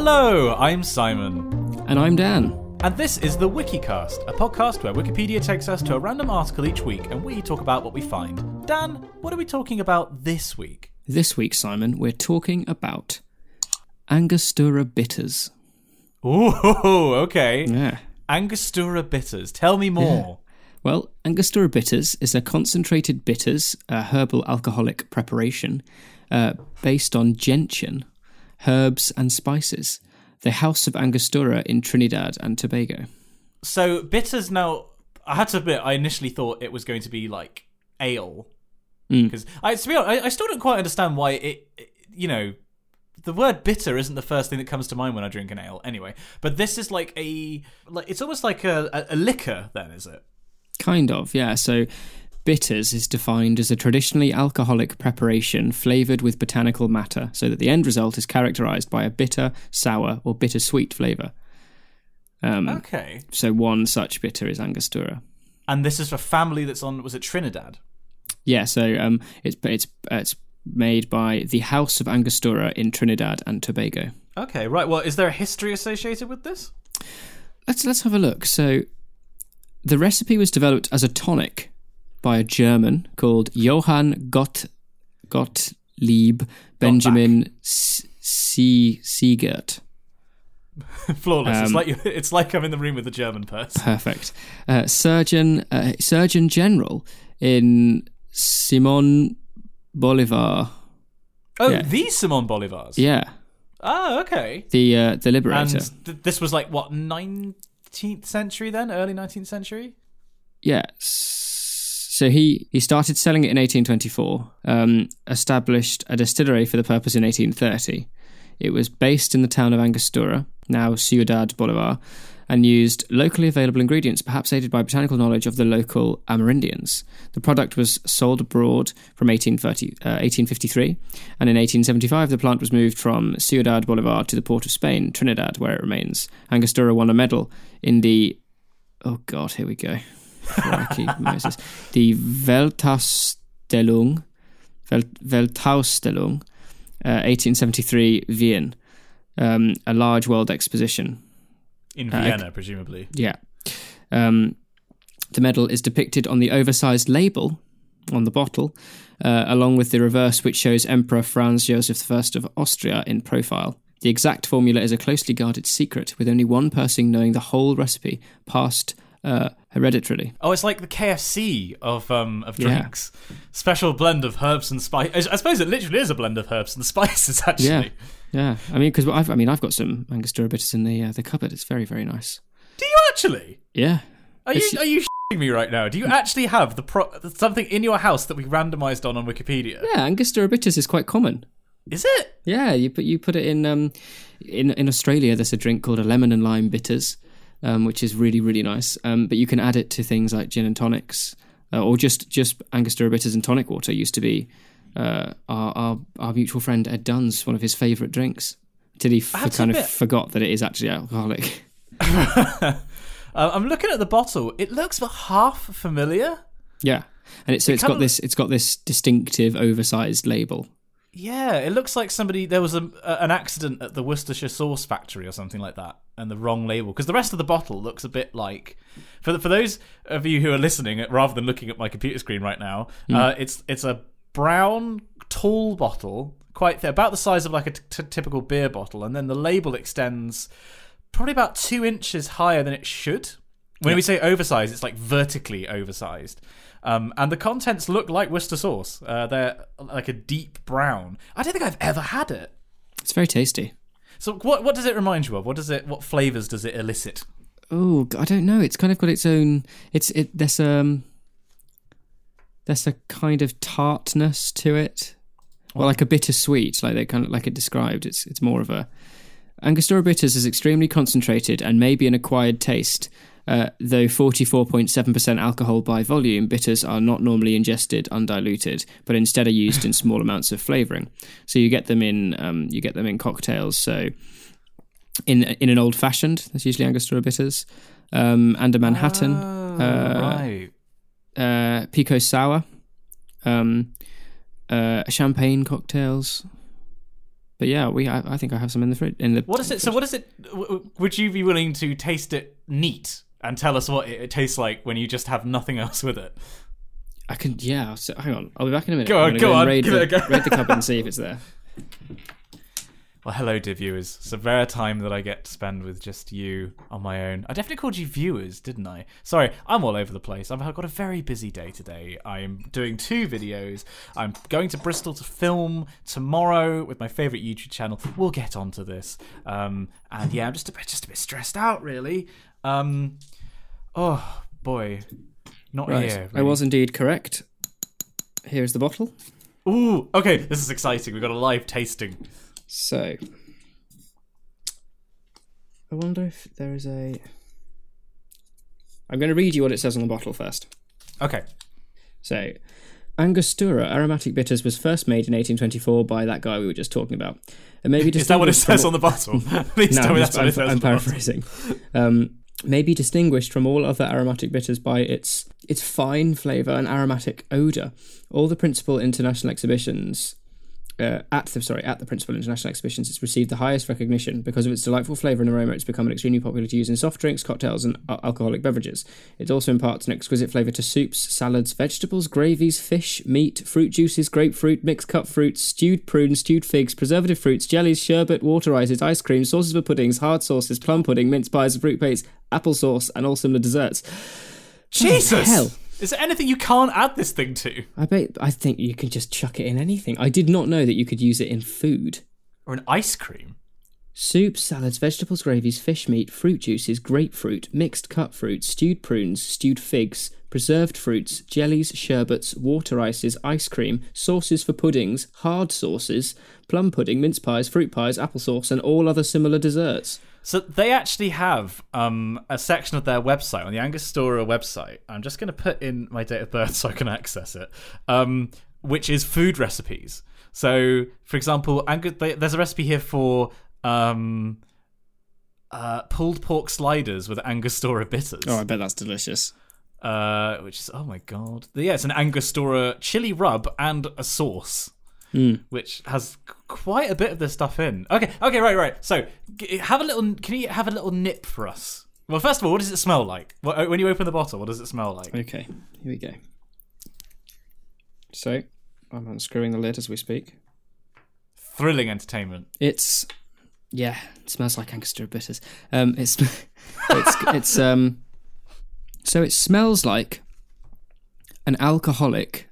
Hello, I'm Simon. And I'm Dan. And this is the Wikicast, a podcast where Wikipedia takes us to a random article each week and we talk about what we find. Dan, what are we talking about this week? This week, Simon, we're talking about Angostura bitters. Ooh, okay. Yeah. Angostura bitters. Tell me more. Well, Angostura bitters is a concentrated bitters, a herbal alcoholic preparation uh, based on gentian, herbs and spices. The House of Angostura in Trinidad and Tobago. So, bitters now, I had to admit, I initially thought it was going to be like ale. Hmm. Because, I to be honest, I, I still don't quite understand why it, it, you know, the word bitter isn't the first thing that comes to mind when I drink an ale anyway. But this is like a, like it's almost like a, a, a liquor then, is it? Kind of, yeah. So, bitters is defined as a traditionally alcoholic preparation flavored with botanical matter, so that the end result is characterized by a bitter, sour, or bittersweet flavor. Um, Okay. So, one such bitter is Angostura. And this is a family that's on, was it Trinidad? Yeah, so um, it's it's it's made by the House of Angostura in Trinidad and Tobago. Okay, right. Well, is there a history associated with this? Let's let's have a look. So, the recipe was developed as a tonic by a German called Johann Gott Gottlieb Benjamin S- Sie- Siegert. Flawless. it's Um, like you, it's like I'm in the room with a German person. Perfect. Uh, Surgeon uh, Surgeon General in Simon Bolivar. Oh, yeah. the Simon Bolivars. Yeah, Oh, okay. the uh, the Liberator. And th- this was like what 19th century then, early 19th century. Yeah. So he, he started selling it in 1824, um, established a distillery for the purpose in 1830. It was based in the town of Angostura, now Ciudad Bolivar, and used locally available ingredients, perhaps aided by botanical knowledge of the local Amerindians. The product was sold abroad from 1830, uh, 1853, and in 1875 the plant was moved from Ciudad Bolivar to the port of Spain, Trinidad, where it remains. Angostura won a medal in the oh god, here we go. Crikey, Moses. The Weltausstellung, Welt, Weltausstellung, uh, 1873 Wien, um, a large world exposition. In Uh, Vienna, presumably. Yeah. Um, the medal is depicted on the oversized label on the bottle, uh, along with the reverse, which shows Emperor Franz Joseph I of Austria in profile. The exact formula is a closely guarded secret, with only one person knowing the whole recipe, passed uh, hereditarily. Oh, it's like the KFC of um of Yeah. drinks. Special blend of herbs and spice. I suppose it literally is a blend of herbs and spices. Actually, Yeah, yeah. I mean, because I've, I mean, I've got some Angostura bitters in the uh, the cupboard. It's very, very nice. do you actually? Yeah, Are you It's- are you shitting me right now? Do you actually have the pro- something in your house that we randomized on on Wikipedia? yeah. Angostura bitters is quite common. Is it? Yeah, you put you put it in um in in Australia. There's a drink called a lemon and lime bitters, um, which is really really nice. Um, but you can add it to things like gin and tonics, uh, or just just Angostura bitters and tonic water. Used to be uh, our, our our mutual friend Ed Dunn's one of his favourite drinks. Till he f- kind of forgot that it is actually alcoholic. Uh, I'm looking at the bottle. It looks half familiar. yeah, and it's so it's got this it's got this distinctive oversized label. Yeah, it looks like somebody there was a, a, an accident at the Worcestershire sauce factory or something like that, and the wrong label because the rest of the bottle looks a bit like. For the, for those of you who are listening, rather than looking at my computer screen right now, uh, it's it's a brown tall bottle, quite th- about the size of like a t- t- typical beer bottle, and then the label extends probably about two inches higher than it should. When we say oversized, it's like vertically oversized. Um, and the contents look like Worcester sauce. Uh, they're like a deep brown. I don't think I've ever had it. It's very tasty. So what what does it remind you of? What does it what flavors does it elicit? Oh, I don't know. It's kind of got its own. It's it. There's um. There's a kind of tartness to it, well, like a bittersweet, like they kind of like it described. It's it's more of a. Angostura bitters is extremely concentrated and may be an acquired taste. Uh, though 44.7% alcohol by volume, bitters are not normally ingested undiluted, but instead are used in small amounts of flavoring. So you get them in um, you get them in cocktails. So in in an old fashioned, that's usually Angostura bitters, um, and a Manhattan, uh, right. uh, Pisco sour, um, uh, champagne cocktails. but yeah, we I, I think I have some in the fridge. In the What is it? So what is it? w- Would you be willing to taste it neat and tell us what it, it tastes like when you just have nothing else with it? I can yeah. So, hang on, I'll be back in a minute. Go on, gonna go on, Raid the, go. raid the cupboard and see if it's there. Well, hello, dear viewers. It's a rare time that I get to spend with just you on my own. I definitely called you viewers, didn't I? Sorry, I'm all over the place. I've got a very busy day today. I'm doing two videos. I'm going to Bristol to film tomorrow with my favourite YouTube channel. We'll get onto this. Um, and yeah, I'm just a bit, just a bit stressed out, really. Um, oh boy, not Right, here. I was indeed correct. Here is the bottle. Ooh, okay, this is exciting. We've got a live tasting. So, I wonder if there is a. I'm going to read you what it says on the bottle first. Okay. So, Angostura aromatic bitters was first made in 1824 by that guy we were just talking about. It may be Is that what it says on the bottle? Please No, tell me that's what I'm- it says. I'm on the bottle. paraphrasing. Um, may be distinguished from all other aromatic bitters by its its fine flavour and aromatic odour. All the principal international exhibitions. Uh, at the sorry at the principal international exhibitions, it's received the highest recognition because of its delightful flavour and aroma. It's become extremely popular to use in soft drinks, cocktails, and al- alcoholic beverages. It also imparts an exquisite flavour to soups, salads, vegetables, gravies, fish, meat, fruit juices, grapefruit, mixed cut fruits, stewed prunes, stewed figs, preservative fruits, jellies, sherbet, water ices, ice cream, sauces for puddings, hard sauces, plum pudding, mince pies, fruit paste, apple sauce, and all similar desserts. Jesus! hell? Is there anything you can't add this thing to? I bet I think you can just chuck it in anything. I did not know that you could use it in food. Or an ice cream? Soups, salads, vegetables, gravies, fish meat, fruit juices, grapefruit, mixed cut fruit, stewed prunes, stewed figs, preserved fruits, jellies, sherbets, water ices, ice cream, sauces for puddings, hard sauces, plum pudding, mince pies, fruit pies, applesauce, and all other similar desserts. So they actually have um, a section of their website on the Angus Angostura website. I'm just going to put in my date of birth so I can access it, um, which is food recipes. So, for example, they- there's a recipe here for um, uh, pulled pork sliders with Angostura bitters. Oh, I bet that's delicious. uh, which is oh my god, yeah, it's an Angostura chili rub and a sauce, which has quite a bit of this stuff in. Okay, okay, right, right. So have a little. Can you have a little nip for us? Well, first of all, what does it smell like? When you open the bottle, what does it smell like? Okay, here we go. So, I'm unscrewing the lid as we speak. Thrilling entertainment. It's yeah, it smells like Angostura bitters. Um, it's it's it's um, so it smells like an alcoholic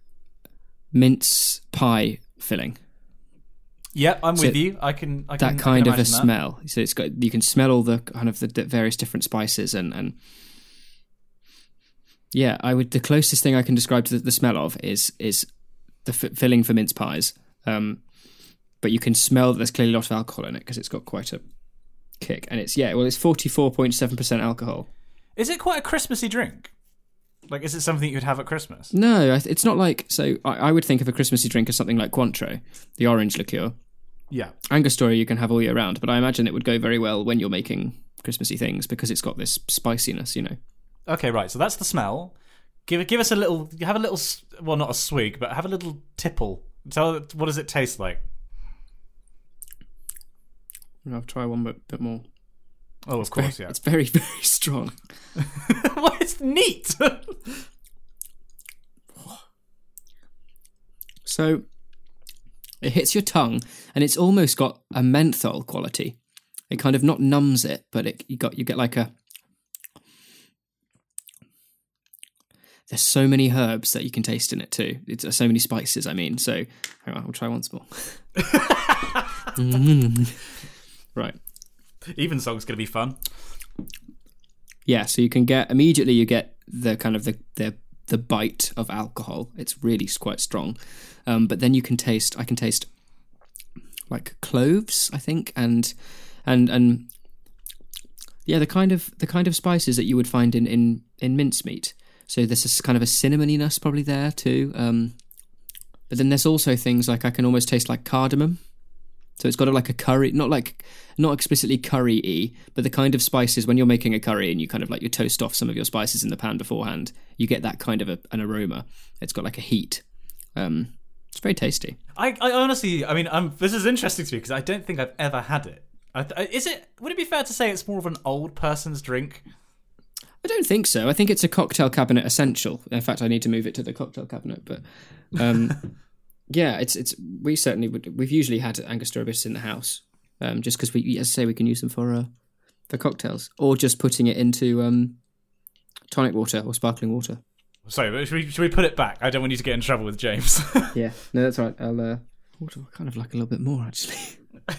mince pie filling. Yep, I'm So with you. I can. I can That kind I of a that. smell. So it's got you can smell all the kind of the, the various different spices and and yeah, I would the closest thing I can describe to the, the smell of is is the f- filling for mince pies. Um, but you can smell that there's clearly a lot of alcohol in it because it's got quite a kick, and it's yeah, well, it's forty four point seven percent alcohol. Is it quite a Christmassy drink? Like, is it something you'd have at Christmas? No, it's not like so. I, I would think of a Christmassy drink as something like Cointreau, the orange liqueur. Yeah. Angostura you can have all year round, but I imagine it would go very well when you're making Christmassy things because it's got this spiciness, you know. Okay, right. So that's the smell. Give it. Give us a little. Have a little. Well, not a swig, but have a little tipple. Tell. What does it taste like? I'll try one bit, bit more. Oh, of course, yeah. It's very, very strong. well, it's neat. So it hits your tongue, and it's almost got a menthol quality. It kind of not numbs it, but it you got you get like a. There's so many herbs that you can taste in it too. It's uh, so many spices. I mean, so hang on, I'll try once more. Mm. Right. Evensong's gonna be fun. Yeah, so you can get immediately you get the kind of the the the bite of alcohol. It's really quite strong, um, but then you can taste. I can taste like cloves, I think, and and and yeah, the kind of the kind of spices that you would find in in in mincemeat. So there's this kind of a cinnamoniness probably there too. Um, but then there's also things like I can almost taste like cardamom. So it's got a, like a curry, not like not explicitly curry y, but the kind of spices when you're making a curry and you kind of like you toast off some of your spices in the pan beforehand, you get that kind of a, an aroma. It's got like a heat. Um, It's very tasty. I, I honestly, I mean, um, this is interesting to me because I don't think I've ever had it. I, th- is it? Would it be fair to say it's more of an old person's drink? I don't think so. I think it's a cocktail cabinet essential. In fact, I need to move it to the cocktail cabinet. But um, yeah, it's it's we certainly would. We've usually had Angostura bitters in the house, um, just because we, as I say, we can use them for uh, for cocktails, or just putting it into um, tonic water or sparkling water. Sorry, but should we, should we put it back? I don't want you to get in trouble with James. Yeah, no, that's right. I'll uh, what do I kind of like a little bit more actually.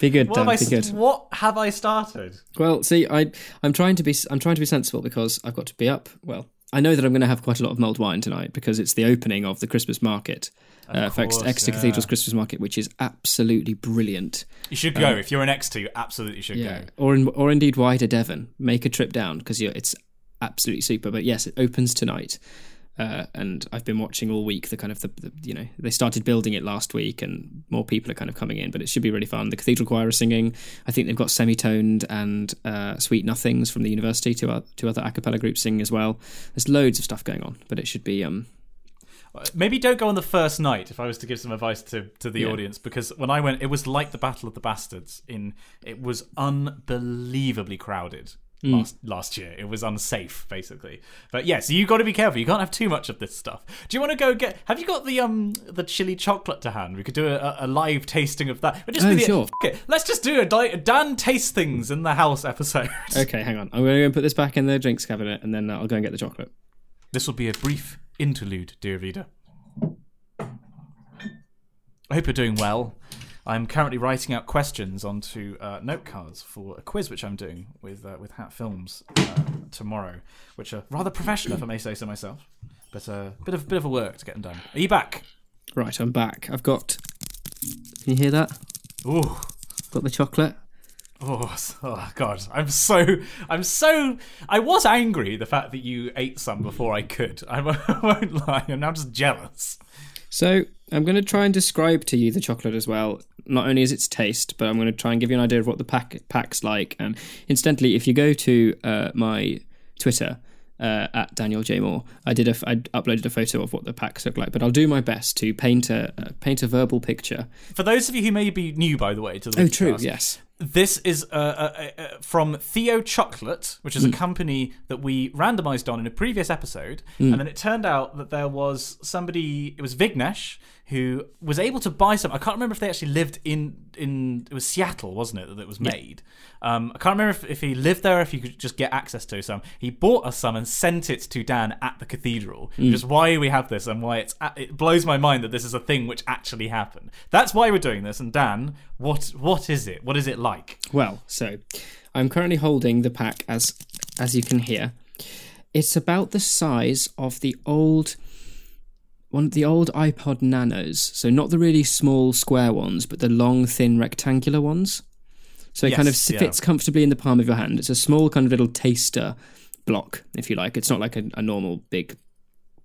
be good, what, Dan. have I, Be good. what have I started? Well, see, I I'm trying to be I'm trying to be sensible because I've got to be up. Well, I know that I'm going to have quite a lot of mulled wine tonight because it's the opening of the Christmas market, uh, for course, Exeter yeah. Cathedral's Christmas market, which is absolutely brilliant. You should go. if you're an Exeter, you absolutely should Um, Yeah, go. or in, or indeed wider Devon. Make a trip down because it's absolutely super. But yes, it opens tonight. Uh, and I've been watching all week the kind of the, the you know they started building it last week and more people are kind of coming in but it should be really fun the cathedral choir are singing I think they've got Semi-Toned and uh, sweet nothings from the university two, o- two other a cappella groups singing as well there's loads of stuff going on but it should be um Maybe don't go on the first night. If I was to give some advice to, to the Yeah. audience, because when I went, it was like the Battle of the Bastards. In it was unbelievably crowded Hmm. last last year. It was unsafe, basically. But yeah, so you got to be careful. You can't have too much of this stuff. Do you want to go get? Have you got the um the chili chocolate to hand? We could do a, a live tasting of that. But just Oh, the, sure. f- it. Let's just do a, di- a Dan taste things in the house episode. okay hang on I'm going to go and put this back in the drinks cabinet and then uh, I'll go and get the chocolate This will be a brief interlude, dear reader. I hope you're doing well. I'm currently writing out questions onto uh, note cards for a quiz which I'm doing with uh, with Hat Films uh, tomorrow, which are rather professional, if I may say so myself. But a uh, bit of bit of a work to get them done. Are you back? right I'm back I've got can you hear that Ooh. got the chocolate Oh, oh God! I'm so, I'm so. I was angry the fact that you ate some before I could. I won't I won't lie. I'm now just jealous. So I'm going to try and describe to you the chocolate as well. Not only is its taste, but I'm going to try and give you an idea of what the pack pack's like. And incidentally, if you go to uh, my Twitter uh, at Daniel J Maw, I did a f- I uploaded a photo of what the packs look like. But I'll do my best to paint a uh, paint a verbal picture. For those of you who may be new, by the way, to the Oh, true. Yes. This is uh, uh, uh, from Theo Chocolate, which is Hmm. a company that we randomized on in a previous episode. Hmm. And then it turned out that there was somebody, it was Vignesh, who was able to buy some. I can't remember if they actually lived in, in it was Seattle, wasn't it, that it was made. Um, I can't remember if, if he lived there, if he could just get access to some. He bought us some and sent it to Dan at the cathedral, Hmm. which is why we have this and why it's it blows my mind that this is a thing which actually happened. That's why we're doing this. And Dan, what what is it? What is it like? Well, so I'm currently holding the pack as as you can hear. It's about the size of the old one the old iPod Nanos. So not the really small square ones, but the long thin rectangular ones. So it kind of Yes, yeah. fits comfortably in the palm of your hand. It's a small kind of little taster block, if you like. It's not like a, a normal big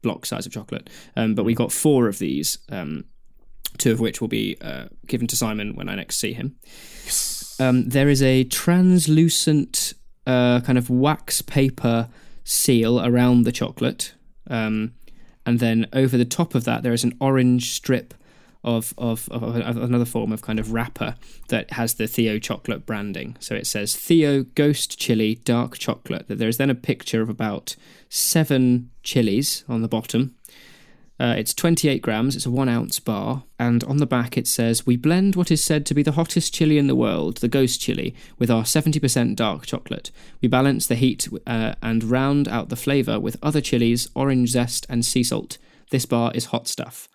block size of chocolate. Um, but we got four of these, um, two of which will be uh, given to Simon when I next see him. Um, there is a translucent uh, kind of wax paper seal around the chocolate, um, and then over the top of that there is an orange strip of, of, of, of another form of kind of wrapper that has the Theo chocolate branding. So it says Theo Ghost Chili Dark Chocolate. That there is then a picture of about seven chilies on the bottom. Uh, it's 28 grams, it's a one ounce bar, and on the back it says, We blend what is said to be the hottest chili in the world, the ghost chili, with our 70% dark chocolate. We balance the heat uh, and round out the flavour with other chilies, orange zest, and sea salt. This bar is hot stuff.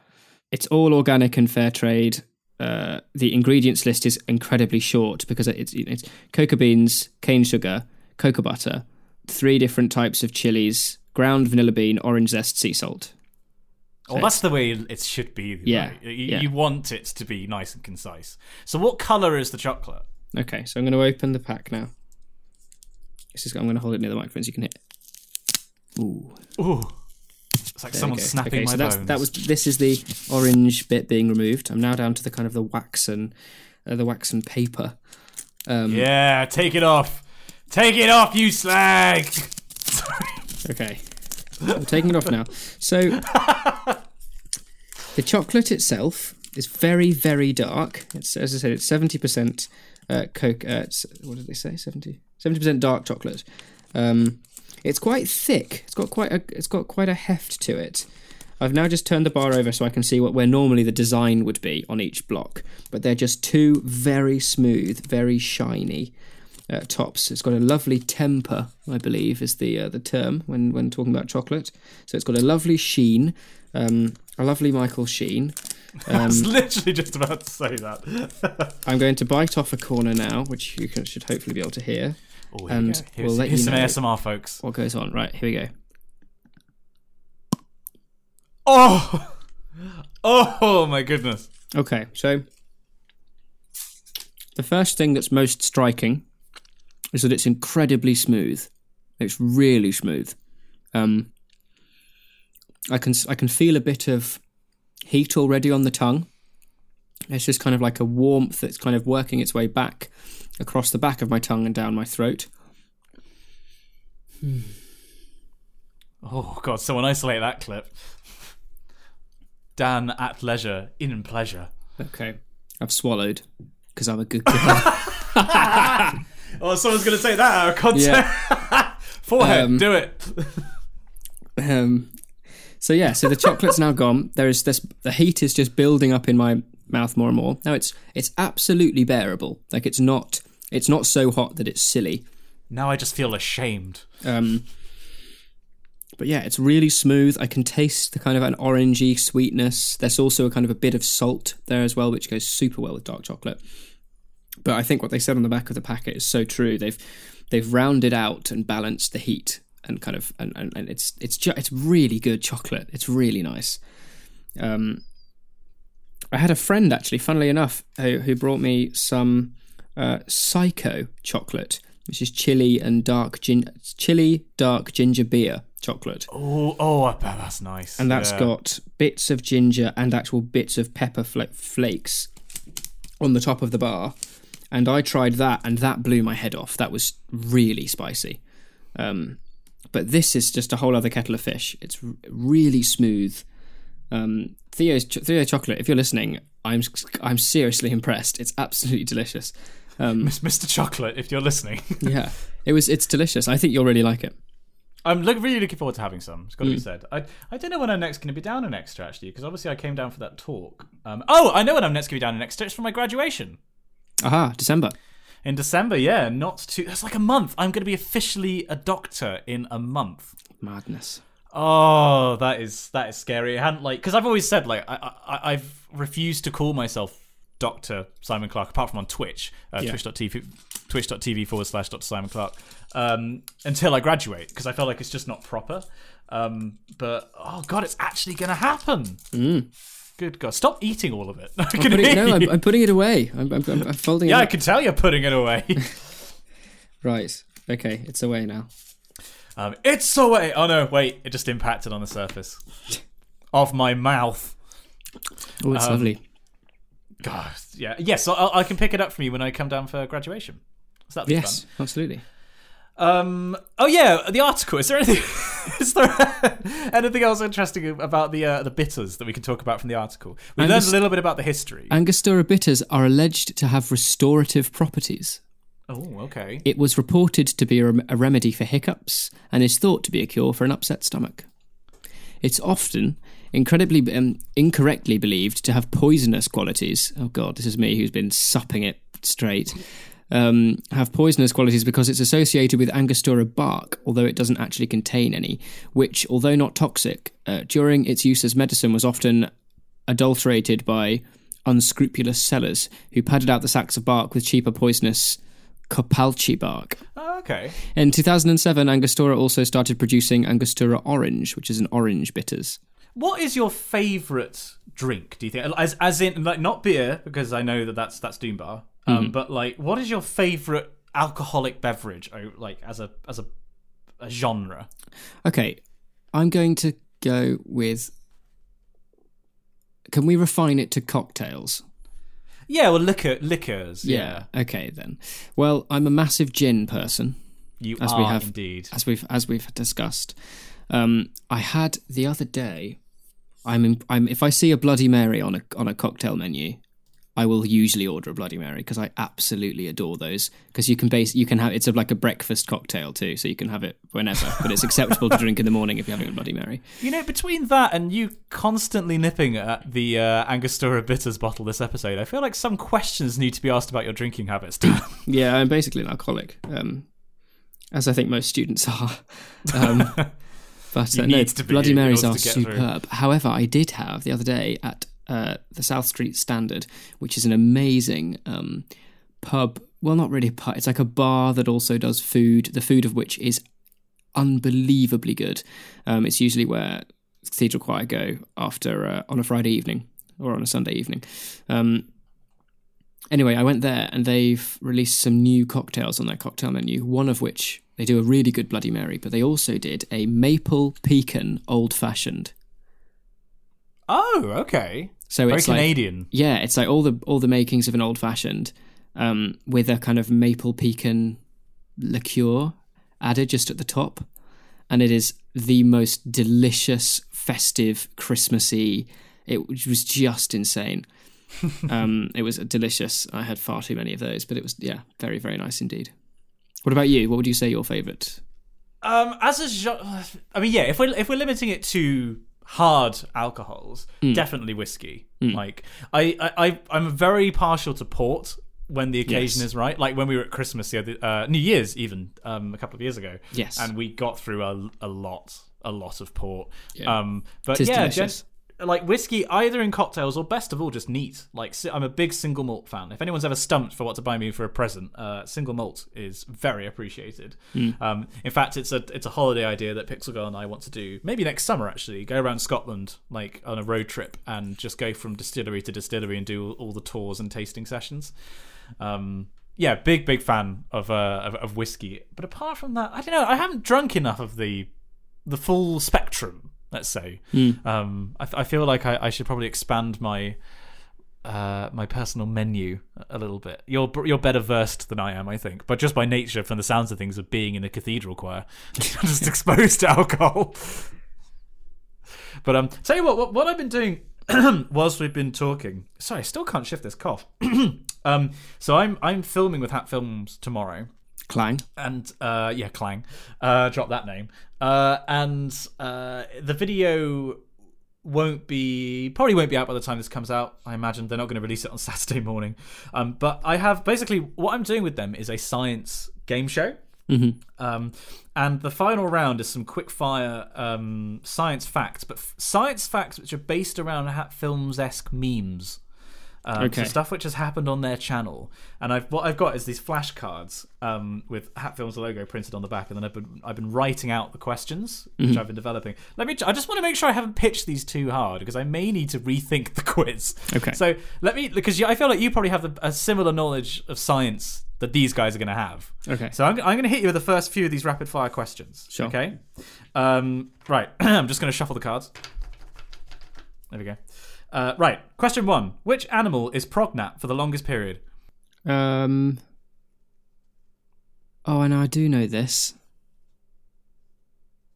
It's all organic and fair trade. Uh, the ingredients list is incredibly short because it's, it's cocoa beans, cane sugar, cocoa butter, three different types of chilies, ground vanilla bean, orange zest, sea salt. Well, that's the way it should be. Yeah, right? You, yeah. you want it to be nice and concise. So, what color is the chocolate? Okay, so I'm going to open the pack now. This is, I'm going to hold it near the microphone so you can hear. it. Ooh, Ooh, it's like there someone snapping okay, my so that's, bones. that was this is the orange bit being removed. I'm now down to the kind of the wax and uh, the wax and paper. Um, yeah, take it off. Take it off, you slag. Sorry. Okay, I'm taking it off now. So The chocolate itself is very, very dark. It's as I said, it's seventy percent uh, coke. Uh, what did they say? 70 percent dark chocolate. Um, it's quite thick. It's got quite a. It's got quite a heft to it. I've now just turned the bar over so I can see what where normally the design would be on each block, but they're just two very smooth, very shiny uh, tops. It's got a lovely temper, I believe, is the uh, the term when when talking about chocolate. So it's got a lovely sheen, um, a lovely Michael sheen. I Um, was literally just about to say that. I'm going to bite off a corner now, which you can, should hopefully be able to hear Oh, here And we go. Here's, we'll let here's you some know. ASMR, folks. what goes on. Right, here we go. Oh, oh my goodness. Okay, so the first thing that's most striking is that it's incredibly smooth. It's really smooth. Um, I can I can feel a bit of heat already on the tongue. It's just kind of like a warmth that's kind of working its way back across the back of my tongue and down my throat. Oh god, someone isolate that clip. Dan at leisure, in pleasure. Okay, I've swallowed because I'm a good girl. Oh, someone's going to take that out of context. Forehead, Um, do it. Um, so yeah, so the chocolate's now gone. There is this. The heat is just building up in my mouth more and more. Now it's it's absolutely bearable. Like it's not it's not so hot that it's silly. Now I just feel ashamed. Um, but yeah, it's really smooth. I can taste the kind of an orangey sweetness. There's also a kind of a bit of salt there as well, which goes super well with dark chocolate. But I think what they said on the back of the packet is so true. They've they've rounded out and balanced the heat and kind of and, and, and it's it's ju- it's really good chocolate. It's really nice. Um, I had a friend actually, funnily enough, who, who brought me some uh, Psycho chocolate, which is chili and dark gin- chili dark ginger beer chocolate, Oh, oh, I bet that's nice. and that's Yeah. got bits of ginger and actual bits of pepper fla- flakes on the top of the bar. And I tried that, and that blew my head off. That was really spicy. Um, but this is just a whole other kettle of fish. It's r- really smooth. Um, Theo's Theo chocolate. If you're listening, I'm I'm seriously impressed. It's absolutely delicious. Um, Mr. Chocolate, if you're listening. yeah, it was. It's delicious. I think you'll really like it. I'm look, really looking forward to having some. It's got to Mm. be said. I I don't know when I'm next going to be down in Exeter actually, because obviously I came down for that talk. Um, oh, I know when I'm next going to be down in Exeter. It's for my graduation Aha, December. in December. Yeah, not too. That's like a month. I'm going to be officially a doctor in a month. Madness. Oh, that is that is scary. I hadn't like because I've always said like I, I I've refused to call myself Doctor Simon Clark apart from on Twitch, uh, Yeah. twitch.tv twitch.tv forward slash Dr Simon Clark um, until I graduate because I felt like it's just not proper. Um, but oh god, it's actually gonna happen. Good God, stop eating all of it. I can Mm. Putting, no, I'm. I'm putting it away. I'm, I'm, I'm folding it. yeah, it. I can tell you're putting it away. Right. Okay, it's away now. um, it's away. Oh no, wait, it just impacted on the surface of my mouth. Oh, it's Um, lovely. God, yeah, yes. I, I can pick it up from you when I come down for graduation. So that'd be Yes, absolutely. Um. Oh yeah, the article. Is there anything? is there anything else interesting about the uh, the bitters that we can talk about from the article? We learned a little bit about the history. Angostura bitters are alleged to have restorative properties. oh, okay. It was reported to be a, rem- a remedy for hiccups and is thought to be a cure for an upset stomach. It's often incredibly um, incorrectly believed to have poisonous qualities. Oh god, this is me who's been supping it straight. Um, have poisonous qualities because it's associated with Angostura bark, although it doesn't actually contain any. Which, although not toxic, uh, during its use as medicine was often adulterated by unscrupulous sellers who padded out the sacks of bark with cheaper poisonous copalchi bark. Oh, okay. In 2007, Angostura also started producing Angostura Orange, which is an orange bitters. What is your favourite drink? Do you think, as as in like not beer because I know that that's that's Doombar, um, Mm-hmm. but like what is your favourite alcoholic beverage? oh, Like as a as a, a genre. Okay, I'm going to go with. Can we refine it to cocktails? Yeah, well, liquor liquors. Yeah, Okay then. Well, I'm a massive gin person, you As are we have- indeed. as we've as we've discussed. Um, I had the other day. I'm, in, I'm if I see a Bloody Mary on a on a cocktail menu, I will usually order a Bloody Mary because I absolutely adore those. Because you can base you can have it's a, like a breakfast cocktail too, so you can have it whenever, but it's acceptable to drink in the morning if you're having a Bloody Mary. You know, between that and you constantly nipping at the uh, Angostura Bitters bottle this episode, I feel like some questions need to be asked about your drinking habits. Yeah, I'm basically an alcoholic, um, as I think most students are. Um, but uh, no, Bloody Marys are through. superb. However, I did have the other day at uh, the South Street Standard, which is an amazing um, pub. Well, not really a pub. It's like a bar that also does food. The food of which is unbelievably good. Um, it's usually where Cathedral Choir go after uh, on a Friday evening or on a Sunday evening. Um, anyway, I went there and they've released some new cocktails on their cocktail menu. One of which they do a really good Bloody Mary, but they also did a maple pecan old fashioned. oh, okay. So Very it's like Canadian. yeah, it's like all the all the makings of an old fashioned, um, with a kind of maple pecan liqueur added just at the top, and it is the most delicious, festive, Christmassy. It was just insane. um, it was delicious. I had far too many of those, but it was yeah, very very nice indeed. What about you? What would you say your favourite? Um, as a genre, I mean, yeah. If we're if we're limiting it to hard alcohols, definitely whiskey. Like I, I, I'm very partial to port when the occasion Yes. is right. Like when we were at Christmas the other, uh, New Year's even um, a couple of years ago. Yes. and we got through a, a lot, a lot of port. Yeah. Um, but Tis yeah, gen- like whiskey, either in cocktails or best of all, just neat. Like I'm a big single malt fan. If anyone's ever stumped for what to buy me for a present, uh, single malt is very appreciated. Hmm. Um, in fact, it's a it's a holiday idea that Pixel Girl and I want to do. Maybe next summer, actually, go around Scotland like on a road trip and just go from distillery to distillery and do all, all the tours and tasting sessions. Um, yeah, big big fan of, uh, of of whiskey. But apart from that, I don't know. I haven't drunk enough of the the full spectrum. Let's say. Um, I, I feel like I, I should probably expand my uh, my personal menu a little bit. You're you're better versed than I am, I think, but just by nature, from the sounds of things, of being in a cathedral choir, just exposed to alcohol. But um, tell you what, what, what I've been doing whilst we've been talking. Sorry, I still can't shift this cough. um, so I'm I'm filming with Hat Films tomorrow Clang. and uh, yeah, Clang, uh, drop that name. Uh, and uh, the video won't be probably won't be out by the time this comes out. I imagine they're not going to release it on Saturday morning. Um, but I have basically what I'm doing with them is a science game show. Um, and the final round is some quick fire um, science facts, but f- science facts which are based around Hat Films esque memes. Um, Okay. So stuff which has happened on their channel, and I've what I've got is these flashcards um, with Hat Films logo printed on the back, and then I've been I've been writing out the questions which I've been developing. Let me. I just want to make sure I haven't pitched these too hard because I may need to rethink the quiz. Okay. So let me because I feel like you probably have the, a similar knowledge of science that these guys are going to have. Okay. So I'm, I'm going to hit you with the first few of these rapid fire questions. Sure. Okay. Um, right. I'm just going to shuffle the cards. There we go. Uh, right. Question one: Which animal is prognat for the longest period? Um. Oh, and. I do know this.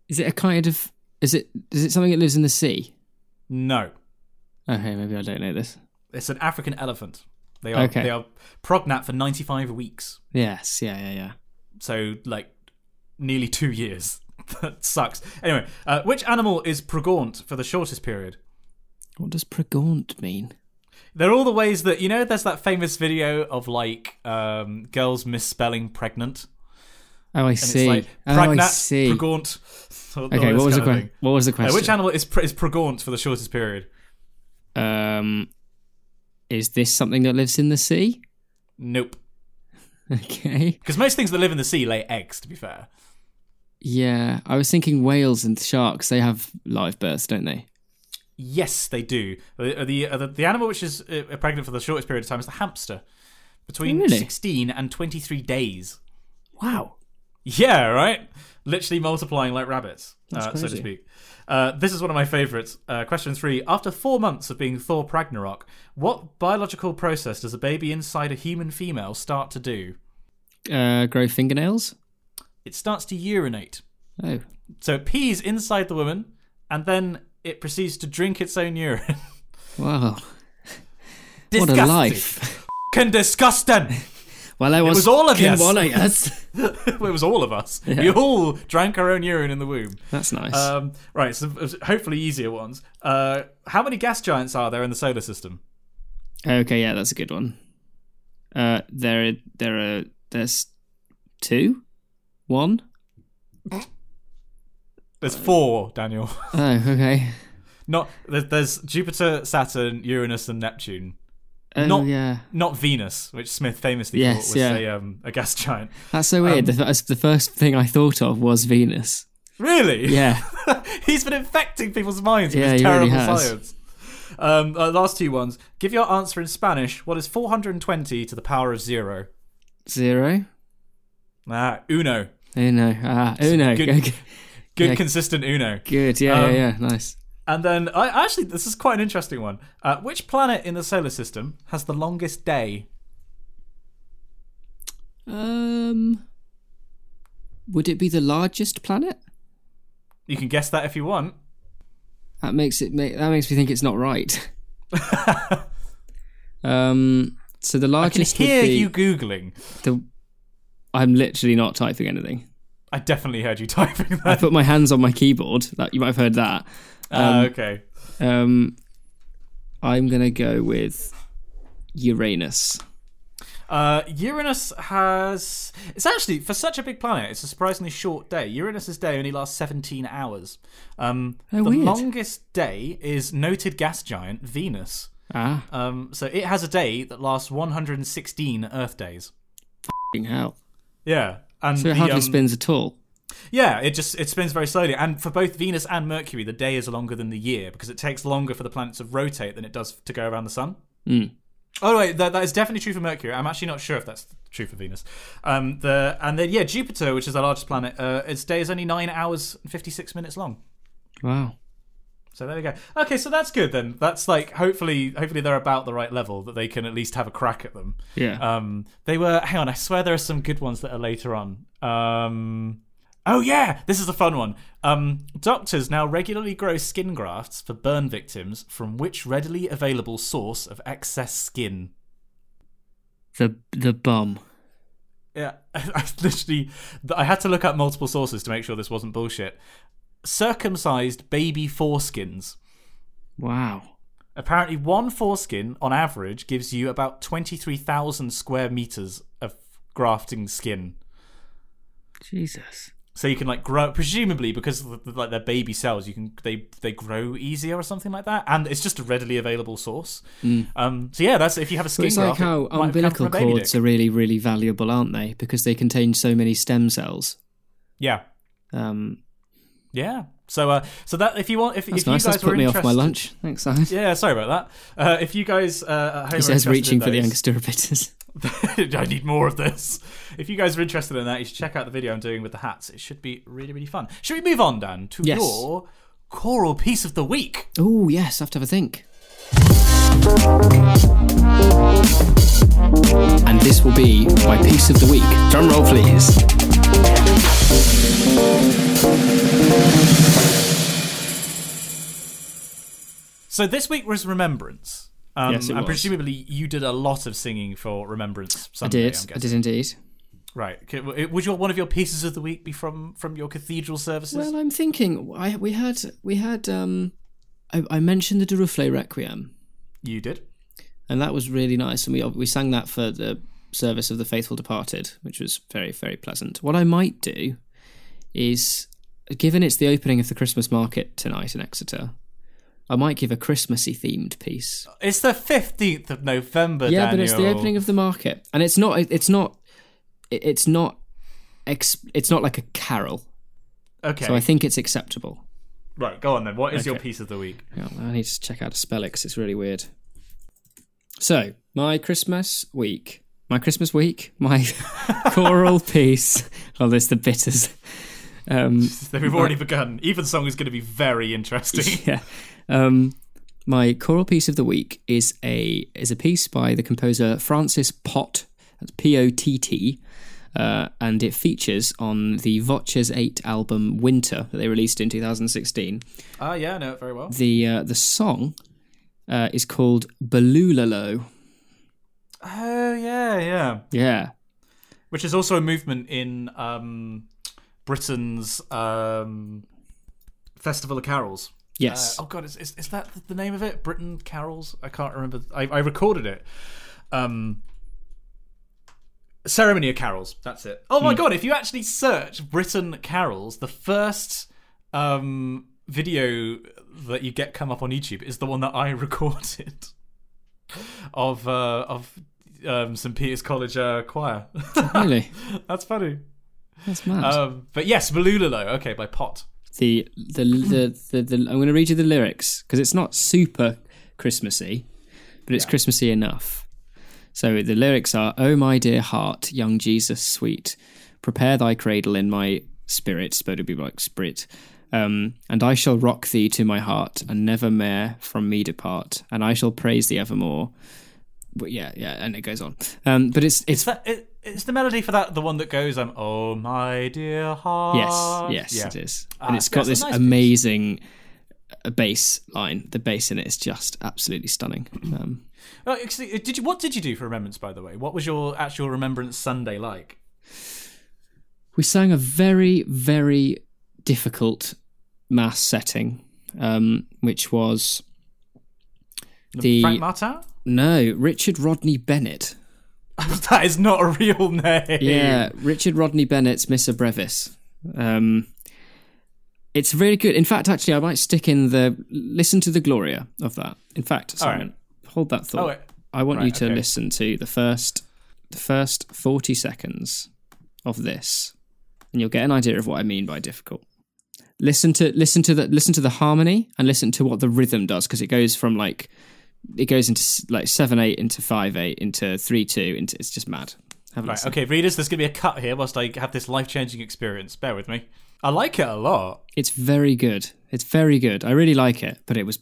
Is it a kind of? Is it? Is it something that lives in the sea? No, Okay, maybe I don't know this. it's an African elephant. They are Okay. they are prognat for 95 weeks. Yes. Yeah. Yeah. Yeah. So like nearly two years. that sucks. Anyway, uh, which animal is pregaunt for the shortest period? What does pregaunt mean? They're all the ways that you know. There's that famous video of like um, girls misspelling pregnant. Oh, I And see. it's like oh, I pregnant, see. pregaunt. okay, what was the question? What was the Uh, question? which animal is pre- is pregaunt for the shortest period? um, is this something that lives in the sea? Nope. Okay. Because most things that live in the sea lay eggs. To be fair, Yeah, I was thinking whales and sharks. They have live births, don't they? Yes, they do. Uh, The uh, the, the animal which is uh, pregnant for the shortest period of time is the hamster, between really? 16 and 23 days. Wow. Yeah, right. Literally multiplying like rabbits, uh, so to speak. Uh, this is one of my favorites. Uh, question three: After four months of being Thor Ragnarok, what biological process does a baby inside a human female start to do? Uh, grow fingernails. It starts to urinate. Oh, So it pees inside the woman, and then it proceeds to drink its own urine. Wow. What a life. Can disgusting. Well, I was, was all of in us. one of us. it was all of us. We all drank our own urine in the womb. That's nice. Um, right, so hopefully easier ones. Uh, how many gas giants are there in the solar system? okay, yeah, that's a good one. Uh, there, there are there's two, one. There's four, Daniel. Oh, okay. Not there's, there's Jupiter, Saturn, Uranus, and Neptune. Oh, Not- yeah. Not Venus, which Smith famously Yes, thought was yeah. a, um, a gas giant. That's so weird. Um, the, the first thing I thought of was Venus. Really? Yeah. He's been infecting people's minds with Yeah, his he really terrible science. Um, uh, last two ones. Give your answer in Spanish. What is 420 to the power of zero? Zero. Ah, uno. Uno. Ah, Uno. Good- Okay. Good, Yeah. consistent uno. Good. Yeah, Um, yeah, yeah. Nice. And then, I actually, this is quite an interesting one. Uh, which planet in the solar system has the longest day? Um, would it be the largest planet? You can guess that if you want. That makes it. Make, that makes me think it's not right. um. So the largest. I can hear you googling. the. I'm literally not typing anything. I definitely heard you typing that. I put my hands on my keyboard. That you might have heard that. Ah, okay. Um, I'm gonna go with Uranus. Uh, Uranus has. It's actually, for such a big planet, it's a surprisingly short day. Uranus's day only lasts 17 hours. Um, Oh, the weird. longest day is noted gas giant Venus. Ah, Um, so it has a day that lasts 116 Earth days. f***ing hell! Yeah. And So it the, hardly um, spins at all. Yeah, it just it spins very slowly, and for both Venus and Mercury, the day is longer than the year because it takes longer for the planets to rotate than it does to go around the sun. Mm. Oh wait, that, that is definitely true for Mercury. I'm actually not sure if that's true for Venus. Um, the and then yeah, Jupiter, which is our largest planet, uh, its day is only nine hours and fifty six minutes long. Wow. So there we go. Okay, so that's good then. That's like hopefully hopefully they're about the right level that they can at least have a crack at them. Yeah. Um, they were. Hang on, I swear there are some good ones that are later on. Um, oh yeah, this is a fun one. Um, doctors now regularly grow skin grafts for burn victims from which readily available source of excess skin? the the bum. Yeah, I literally, I had to look up multiple sources to make sure this wasn't bullshit. Circumcised baby foreskins. Wow. Apparently, one foreskin on average gives you about 23,000 square meters of grafting skin. Jesus. So you can like grow, presumably because of the, like their baby cells, you can they they grow easier or something like that, and it's just a readily available source. Um, so yeah, that's if you have a But skin it's like it how umbilical from a baby cords are really, really valuable, aren't they? Because they contain so many stem cells. Yeah, Um, yeah. So uh, so that if you want, if, that's if nice. you guys That's put me off my lunch. Thanks, Simon. Yeah, sorry about that. Uh, if you guys uh, He says reaching in for the those- Angostura. I need more of this. If you guys are interested in that, you should check out the video I'm doing with the hats. It should be really, really fun. Should we move on, Dan, to Yes. your choral piece of the week? Oh, yes, I have to have a think. And this will be my piece of the week. Drum roll, please. So this week was Remembrance. Um, Yes, it and was. presumably you did a lot of singing for Remembrance I Sunday. did. I'm I did indeed. Right. Would your one of your pieces of the week be from from your cathedral services? Well, I'm thinking. I, we had we had. Um, I, I mentioned the Duruflé Requiem, you did. and that was really nice. And we we sang that for the service of the faithful departed, which was very very pleasant. What I might do is, given it's the opening of the Christmas market tonight in Exeter, I might give a Christmassy themed piece. It's the fifteenth of November. yeah, Daniel. but it's the opening of the market, and it's not. It's not. It's not. It's not like a carol, Okay. so I think it's acceptable. right. Go on then. What is your piece of the week? Yeah, I need to check out a spell it because it's really weird. So, my Christmas week, my Christmas week, my choral piece. Oh, there's the bitters. Um, We've already begun. Evensong is going to be very interesting. yeah. Um, my choral piece of the week is a is a piece by the composer Francis Pott. That's P O T T. uh, and it features on the VOCES8 album Winter that they released in 2016. Ah, yeah, I know it very well. The uh, the song uh, is called Balulalow. Oh, yeah, yeah. Yeah, Which is also a movement in um, Britten's um, Festival of Carols. yes, Uh, oh god, is, is is that the name of it? Britten Carols? I can't remember. I, I recorded it. Um, Ceremony of Carols. That's it. Oh my god! If you actually search Britten Carols, the first um, video that you get come up on YouTube is the one that I recorded of uh, of um, St Peter's College uh, choir. really, That's funny. that's mad. Um, but yes, Balulalow. Okay, by Pott. the, the the the the I'm going to read you the lyrics because it's not super Christmassy, but it's Christmassy enough. So the lyrics are: "Oh my dear heart, young Jesus sweet, prepare thy cradle in my spirit." Supposed to be like spirit. Um, and I shall rock thee to my heart, and never more from me depart. And I shall praise thee evermore. But yeah, yeah, and it goes on. Um, but it's it's Is that it, it's the melody for that the one that goes um oh my dear heart Yes, yes, yeah. it is, Ah, and it's got this nice amazing uh, bass line. The bass in it is just absolutely stunning. Um, Oh, actually, did you what did you do for remembrance by the way what was your actual remembrance sunday like we sang a very, very difficult mass setting, um, which was The- frank martin no Richard Rodney Bennett. that is not a real name Yeah, Richard Rodney Bennett's Missa Brevis. Um, it's really good. In fact, actually, I might stick in the listen to the Gloria of that. In fact, Simon, hold that thought. Oh. I want you to okay. listen to the first the first forty seconds of this, and you'll get an idea of what I mean by difficult. Listen to listen to the listen to the harmony and listen to what the rhythm does because it goes from like it goes into like seven eight into five eight into three two into it's just mad. Have right okay readers there's gonna be a cut here whilst i have this life-changing experience bear with me i like it a lot It's very good. It's very good. I really like it, but it was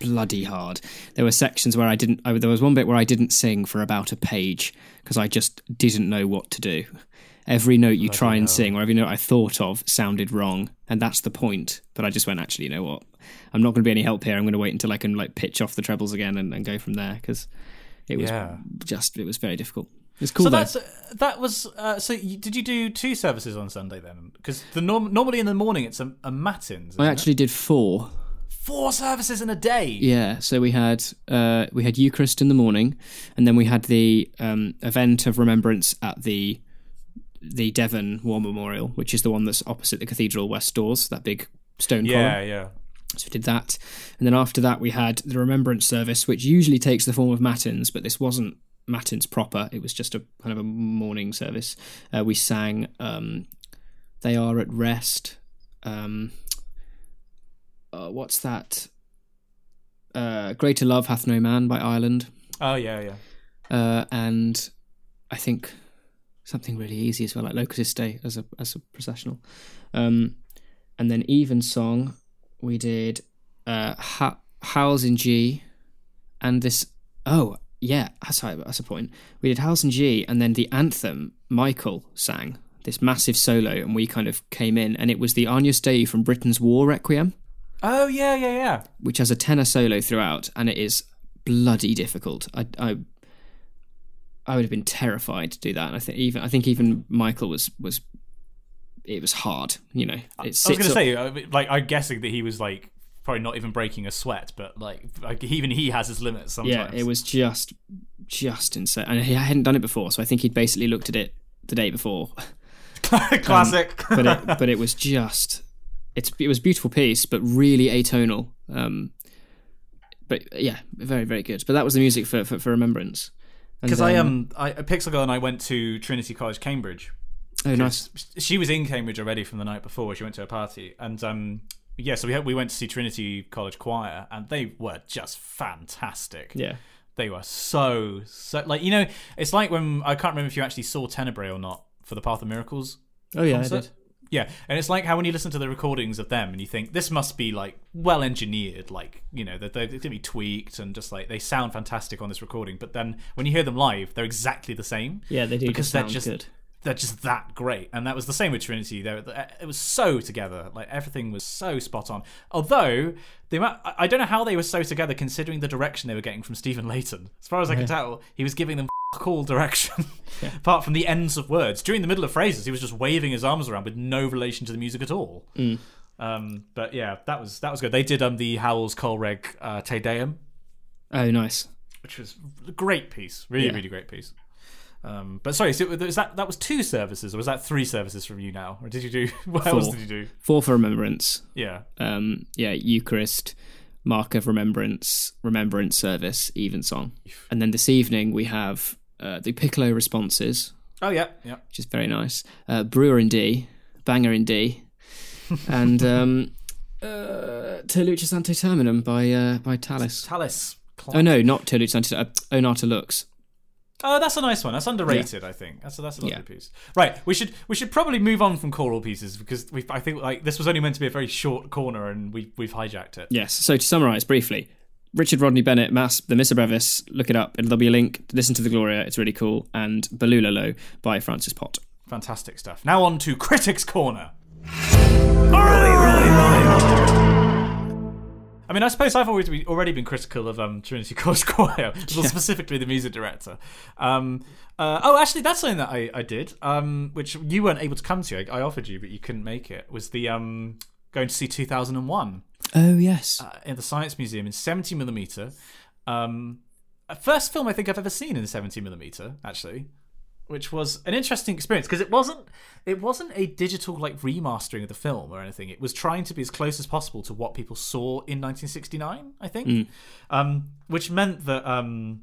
bloody hard. There were sections where I didn't. I, there was one bit where I didn't sing for about a page because I just didn't know what to do. Every note you try and hell. sing, or every note I thought of, sounded wrong, and that's the point. But I just went, actually, you know what? I'm not going to be any help here. I'm going to wait until I can like pitch off the trebles again and, and go from there because it was Yeah. just it was very difficult. It's cool so though. that's that was uh, so you, did you do two services on sunday then because the norm, normally in the morning it's a, a matins I isn't it? actually did four. four services in a day Yeah, so we had uh, we had Eucharist in the morning, and then we had the um, event of remembrance at the the Devon War Memorial, which is the one that's opposite the cathedral west doors, that big stone column. yeah yeah So we did that, and then after that we had the remembrance service, which usually takes the form of matins, but this wasn't matins proper. It was just a kind of a morning service. Uh, we sang um, "They Are at Rest." Um, uh, what's that? Uh, "Greater Love Hath No Man" by Ireland, oh yeah yeah uh, and I think something really easy as well, like Locus Day as a as a processional. Um, and then Evensong, we did uh, ha- Howells in G, and this. Oh yeah, that's right, that's a point. We did Howells in G, and then the anthem Michael sang this massive solo, and we kind of came in, and it was the Agnus Dei from Britten's War Requiem oh yeah yeah yeah which has a tenor solo throughout, and it is bloody difficult. I, I, I would have been terrified to do that. And I think even I think even Michael was was it was hard. You know, I was gonna say, uh, like, I'm guessing that he was like probably not even breaking a sweat, but like, like even he has his limits sometimes. yeah, it was just just insane. And he hadn't done it before, so I think he'd basically looked at it the day before. classic. But it but it was just it's it was a beautiful piece, but really atonal. Um, but yeah, very very good. But that was the music for for, for Remembrance. Because I um, I Pixel Girl and I went to Trinity College, Cambridge. oh nice She was in Cambridge already from the night before. She went to a party, and um, yeah, so we had, we went to see Trinity College Choir, and they were just fantastic. yeah. They were so so like you know, it's like when I can't remember if you actually saw Tenebrae or not for the Path of Miracles. Oh yeah, I did. Yeah, and it's like how when you listen to the recordings of them and you think this must be like well engineered, like you know that they're, they're going to be tweaked and just like they sound fantastic on this recording. But then when you hear them live, they're exactly the same Yeah, they do because just they're just good. they're just that great. And that was the same with Trinity. They were, uh, it was so together. Like everything was so spot on. Although the amount, I I don't know how they were so together considering the direction they were getting from Stephen Layton. As far as I can tell, he was giving them cool direction. Apart from the ends of words. During the middle of phrases, he was just waving his arms around with no relation to the music at all. Um, but yeah, that was that was good. They did um the Howells Coll Reg uh, Te Deum, Oh, nice. which was a great piece, really Yeah. really great piece. Um, but sorry, so is that that was two services, or was that three services from you now, or did you do what else Four. did you do? Four for remembrance. Yeah, Um, yeah, Eucharist, Mark of Remembrance, Remembrance Service, Evensong. And then this evening we have uh, the Piccolo responses, oh yeah, yeah. which is very nice. Uh, Brewer in D, Banger in D, and um, uh, Te Ante Terminum by uh, by Tallis. Tallis. Oh no, not Te Ante uh, O nata lux. Oh, that's a nice one. That's underrated, I think. That's a, that's a lovely Yeah. piece. Right, we should we should probably move on from choral pieces because we I think like this was only meant to be a very short corner and we we've hijacked it. Yes. So to summarise briefly, Richard Rodney Bennett, Mass, the Missa Brevis. Look it up. And there'll be a link. Listen to the Gloria. It's really cool. And Balulalow by Francis Pott. Fantastic stuff. Now on to Critics Corner. I mean, I suppose I've always been, already been critical of um, Trinity College Choir, well, specifically the music director. Um, uh, oh, actually, that's something that I, I did, um, which you weren't able to come to. I, I offered you, but you couldn't make it. Was the um, going to see 2001 Oh yes. uh, in the Science Museum in 70 millimeter. Um, a first film I think I've ever seen in 70 millimeter, actually, which was an interesting experience because it wasn't it wasn't a digital like remastering of the film or anything. It was trying to be as close as possible to what people saw in 1969. I think, um, which meant that. Um,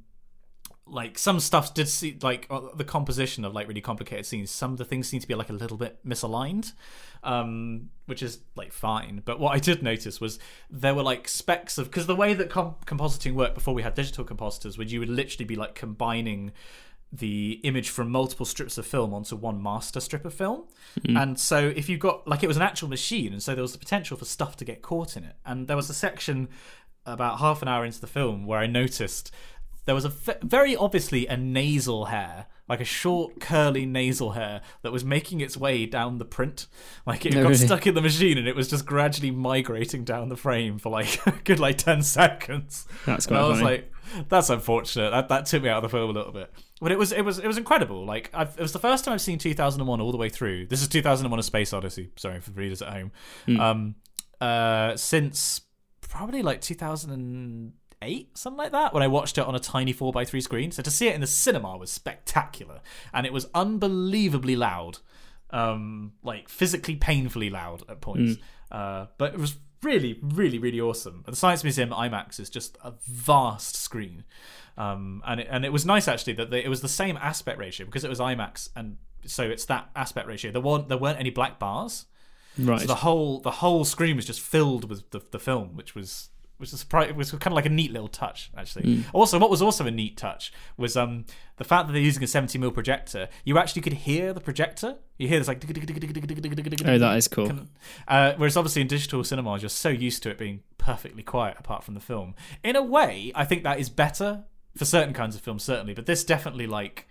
like some stuff did see like uh, the composition of like really complicated scenes some of the things seem to be like a little bit misaligned um which is like fine but what i did notice was there were like specks of because the way that com- compositing worked before we had digital compositors would you would literally be like combining the image from multiple strips of film onto one master strip of film. And so if you got like it was an actual machine and so there was the potential for stuff to get caught in it. And there was a section about half an hour into the film where I noticed there was a very obviously a nasal hair, like a short curly nasal hair that was making its way down the print. Like it No, got really? stuck in the machine and it was just gradually migrating down the frame for like a good like 10 seconds. That's and I was funny. like that's unfortunate. That that took me out of the film a little bit. But it was it was it was incredible. Like I've, it was the first time I've seen 2001 all the way through. This is 2001: A Space Odyssey. Sorry for readers at home. Hmm. Um, uh, since probably like 2008, something like that, when I watched it on a tiny 4x3 screen. So to see it in the cinema was spectacular, and it was unbelievably loud, um, like physically painfully loud at points. Uh, but it was really, really, really awesome. The Science Museum IMAX is just a vast screen, um, and it, and it was nice actually that they, it was the same aspect ratio because it was IMAX, and so it's that aspect ratio. There weren't there weren't any black bars. right. So the whole the whole screen was just filled with the, the film, which was which was was kind of like a neat little touch actually. Also, what was also a neat touch was um the fact that they're using a 70 mm projector. You actually could hear the projector. You hear this like oh, that is cool. uh, whereas obviously in digital cinema, you're so used to it being perfectly quiet apart from the film. In a way, I think that is better for certain kinds of films, certainly. But this definitely like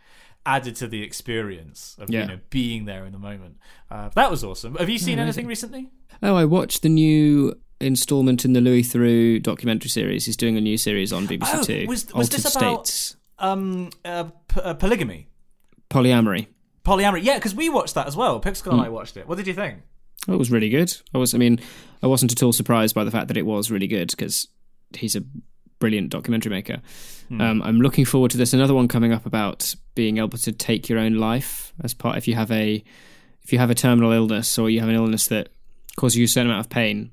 added to the experience of Yeah. you know being there in the moment. Uh, that was awesome. Have you seen anything recently? Oh, I watched the new installment in the Louis Theroux documentary series. He's doing a new series on BBC Oh, Two. was- was Altered this about- States Um, uh, p- uh, polygamy, polyamory. polyamory. Yeah, because we watched that as well. Pixel and I watched it. What did you think? It was really good. I was, I mean, I wasn't at all surprised by the fact that it was really good because he's a brilliant documentary maker. Um, I'm looking forward to this. Another one coming up about being able to take your own life as part if you have a if you have a terminal illness or you have an illness that causes you a certain amount of pain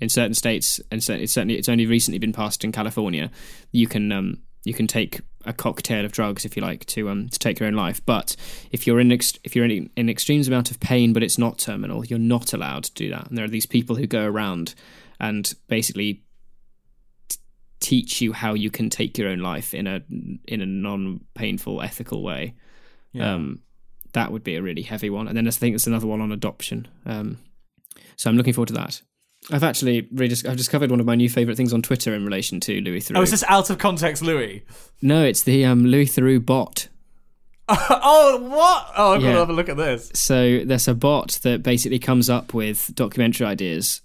in certain states, and it's certainly it's only recently been passed in California. You can um, you can take a cocktail of drugs if you like to um, to take your own life. But if you're in ex- if you're in an extreme amount of pain but it's not terminal, you're not allowed to do that. And there are these people who go around and basically t- teach you how you can take your own life in a in a non painful ethical way. Yeah. Um, that would be a really heavy one. And then I think there's another one on adoption. Um, so I'm looking forward to that. I've actually redis- I've discovered one of my new favorite things on Twitter in relation to Louis Theroux. Oh, is this out of context, Louis? No, it's the um, Louis Theroux bot. oh, what? Oh, I'm Yeah. gonna have a look at this. So there's a bot that basically comes up with documentary ideas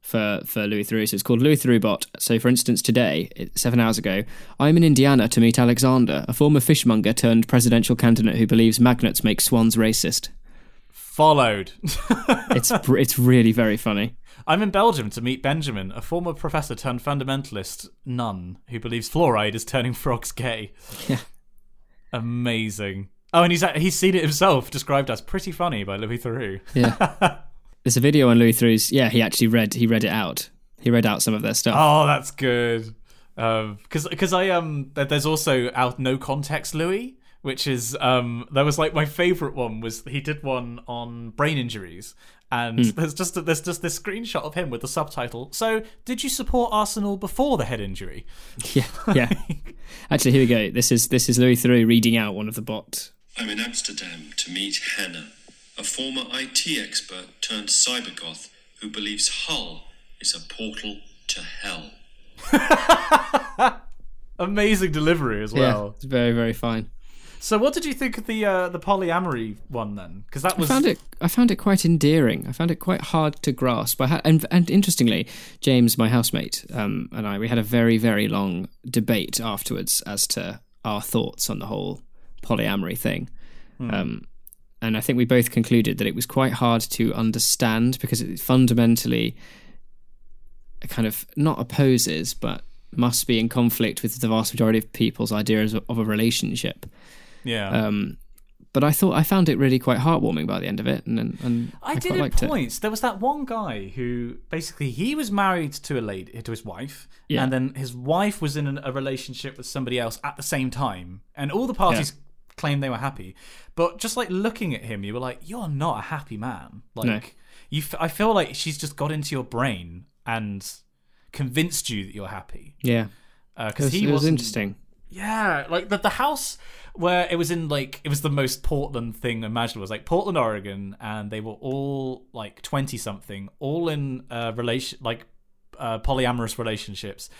for for Louis Theroux. So it's called Louis Theroux bot. So for instance, today, seven hours ago, I'm in Indiana to meet Alexander, a former fishmonger turned presidential candidate who believes magnets make swans racist. Followed. It's it's really very funny. I'm in Belgium to meet Benjamin, a former professor turned fundamentalist nun who believes fluoride is turning frogs gay. Yeah. Amazing. Oh, and he's he's seen it himself, described as pretty funny by Louis Theroux. Yeah. There's a video on Louis Theroux's. Yeah, he actually read he read it out. He read out some of their stuff. Oh, that's good. Because because I um there's also out no context Louis, which is um that was like my favorite one was he did one on brain injuries. And there's just there's just this screenshot of him with the subtitle. So, did you support Arsenal before the head injury? Yeah, yeah. Actually, here we go. This is this is Louis Theroux reading out one of the bot. I'm in Amsterdam to meet Hannah, a former IT expert turned cybergoth who believes Hull is a portal to hell. Amazing delivery as Yeah, well. it's very very fine. So, what did you think of the uh, the polyamory one then? Because that I was found it. I found it quite endearing. I found it quite hard to grasp. I had, and, and interestingly, James, my housemate, um, and I, we had a very, very long debate afterwards as to our thoughts on the whole polyamory thing. Um, and I think we both concluded that it was quite hard to understand because it fundamentally kind of not opposes, but must be in conflict with the vast majority of people's ideas of a relationship. Yeah. Um, but I thought I found it really quite heartwarming by the end of it, and and, and I, I, did quite at liked it. points. There was that one guy who basically he was married to a lady, to his wife, Yeah. and then his wife was in an, a relationship with somebody else at the same time, and all the parties claimed they were happy. But just like looking at him, you were like, "You're not a happy man." Like No. you, f- I feel like she's just got into your brain and convinced you that you're happy. Yeah, Because was, he it was interesting. yeah, like the the house where it was in like it was the most Portland thing imaginable. It was like Portland, Oregon, and they were all like twenty something, all in uh, relation like uh, polyamorous relationships,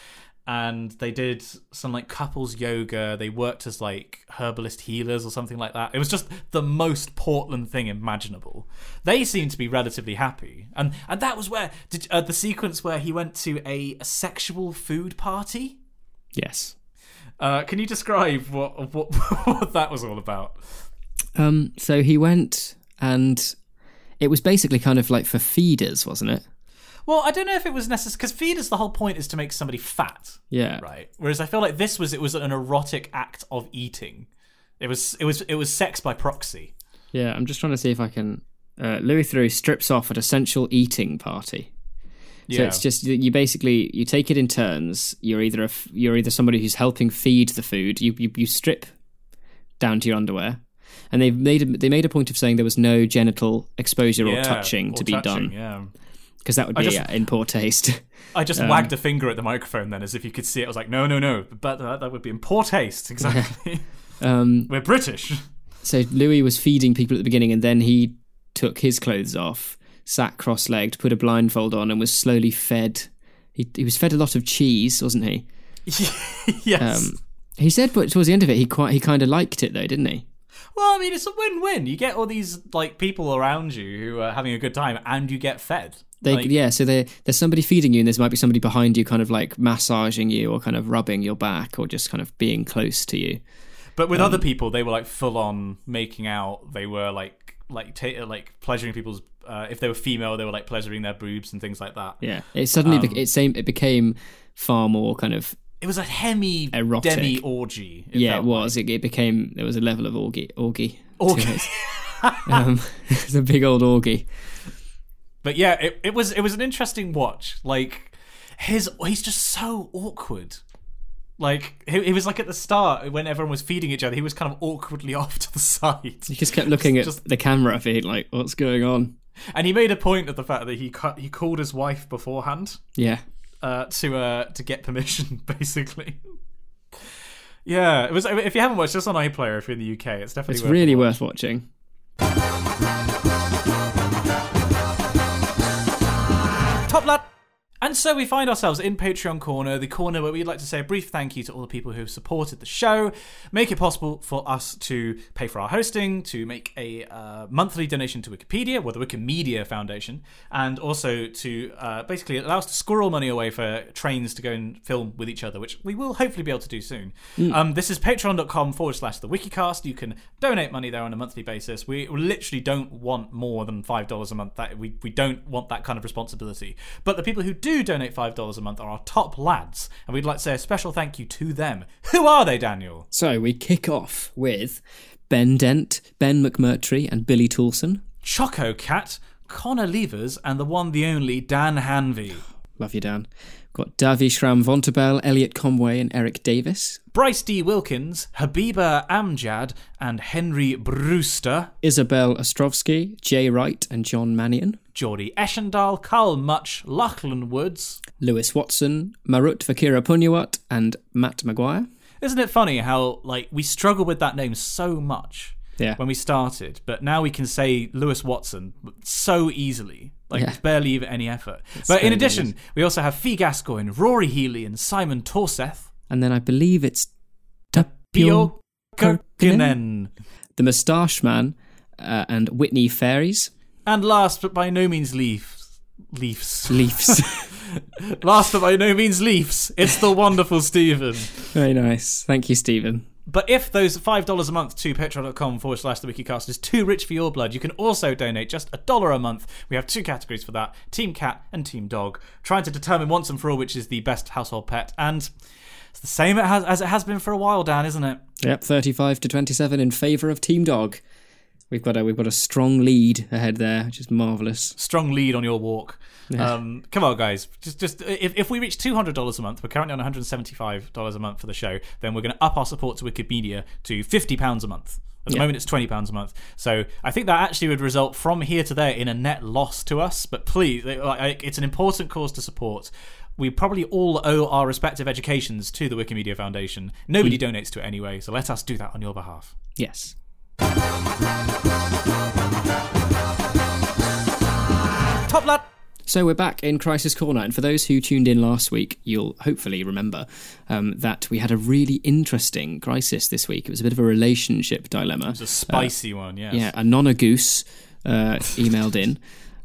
and they did some like couples yoga. They worked as like herbalist healers or something like that. It was just the most Portland thing imaginable. They seemed to be relatively happy, and and that was where did uh, the sequence where he went to a, a sexual food party. Yes. Uh, can you describe what, what what that was all about? Um. So he went, and it was basically kind of like for feeders, wasn't it? Well, I don't know if it was necessary because feeders. The whole point is to make somebody fat, Yeah. right? Whereas I feel like this was it was an erotic act of eating. It was it was it was sex by proxy. Yeah. I'm just trying to see if I can. Uh, Louis Theroux strips off at a sensual eating party. So Yeah, it's just you- basically you take it in turns. You're either a f- you're either somebody who's helping feed the food. You you, you strip down to your underwear, and they made a, they made a point of saying there was no genital exposure or touching or to be touching, done Yeah, because that would be just- in poor taste. I just Um, wagged a finger at the microphone then, as if you could see it. I was like, no, no, no, but that, that would be in poor taste. Exactly. um, We're British. so Louis was feeding people at the beginning, and then he took his clothes off, sat cross-legged, put a blindfold on, and was slowly fed. He he was fed a lot of cheese, wasn't he? yes. Um, he said, but towards the end of it, he quite he kind of liked it though, didn't he? well, I mean, it's a win-win. You get all these like people around you who are having a good time, and you get fed. They, Like- yeah, so there, there's somebody feeding you, and there might be somebody behind you, kind of like massaging you, or kind of rubbing your back, or just kind of being close to you. But with Um, other people, they were like full on making out. They were like like ta- like pleasuring people's. Uh, if they were female, they were like pleasuring their boobs and things like that. Yeah, it suddenly Um, be- it same it became far more kind of It was a hemi Erotic. demi orgy. yeah, it was. It, it became there was a level of orgy orgy. Orgy. it. Um, it's a big old orgy. but yeah, it, it was it was an interesting watch. Like his he's just so awkward. Like he, he was like at the start when everyone was feeding each other, he was kind of awkwardly off to the side. He just kept looking at Just- the camera, being like, "What's going on?" And he made a point of the fact that he cu- he called his wife beforehand. Yeah, uh, to uh, to get permission, basically. Yeah, it was. If you haven't watched this on iPlayer, if you're in the UK, it's definitely it's worth really worth watching. Top lad. And so we find ourselves in Patreon Corner, the corner where we'd like to say a brief thank you to all the people who have supported the show, make it possible for us to pay for our hosting, to make a uh, monthly donation to Wikipedia, or the Wikimedia Foundation, and also to uh, basically allow us to squirrel money away for trains to go and film with each other, which we will hopefully be able to do soon. Um, this is patreon.com forward slash the Wikicast. You can donate money there on a monthly basis. We literally don't want more than $5 a month. That we, we don't want that kind of responsibility. But the people who do donate $5 a month are our top lads, and we'd like to say a special thank you to them. Who are they, Daniel? So we kick off with Ben Dent, Ben McMurtry, and Billy Toulson. Choco Cat, Connor Levers, and the one, the only Dan Hanvey. Love you, Dan. Got Davi Shram Vontabel, Elliot Conway, and Eric Davis. Bryce D. Wilkins, Habiba Amjad, and Henry Brewster. Isabel Ostrovsky, Jay Wright, and John Mannion. Geordie Eschendal, Carl Much, Lachlan Woods. Lewis Watson, Marut Fakira Punyawat, and Matt Maguire. Isn't it funny how like we struggle with that name so much Yeah. when we started, but now we can say Lewis Watson so easily. Like Yeah. barely even any effort. but in addition, good. we also have Fee Gascoigne, Rory Healy, and Simon Torseth. And then I believe it's Tapio Bjorkinen. the Moustache Man, uh, and Whitney Fairies. And last but by no means leaves. Leafs. Leafs. last but by no means Leafs. It's the wonderful Stephen. Very nice. Thank you, Stephen. But if those $5 a month to patreon.com forward slash the wikicast is too rich for your blood, you can also donate just a dollar a month. We have two categories for that Team Cat and Team Dog, trying to determine once and for all which is the best household pet. And it's the same it has, as it has been for a while, Dan, isn't it? Yep, 35 to 27 in favour of Team Dog. We've got a we've got a strong lead ahead there, which is marvellous. Strong lead on your walk. Um, come on, guys. Just, just if, if we reach two hundred dollars a month, we're currently on one hundred seventy-five dollars a month for the show. Then we're going to up our support to Wikipedia to fifty pounds a month. At the Yeah. moment, it's twenty pounds a month. So I think that actually would result from here to there in a net loss to us. But please, like, it's an important cause to support. We probably all owe our respective educations to the Wikimedia Foundation. Nobody donates to it anyway, so let us do that on your behalf. Yes. Top lad. So we're back in Crisis Corner, and for those who tuned in last week, you'll hopefully remember um, that we had a really interesting crisis this week. It was a bit of a relationship dilemma. It was a spicy one, yes. Yeah, a nonna goose uh, emailed in,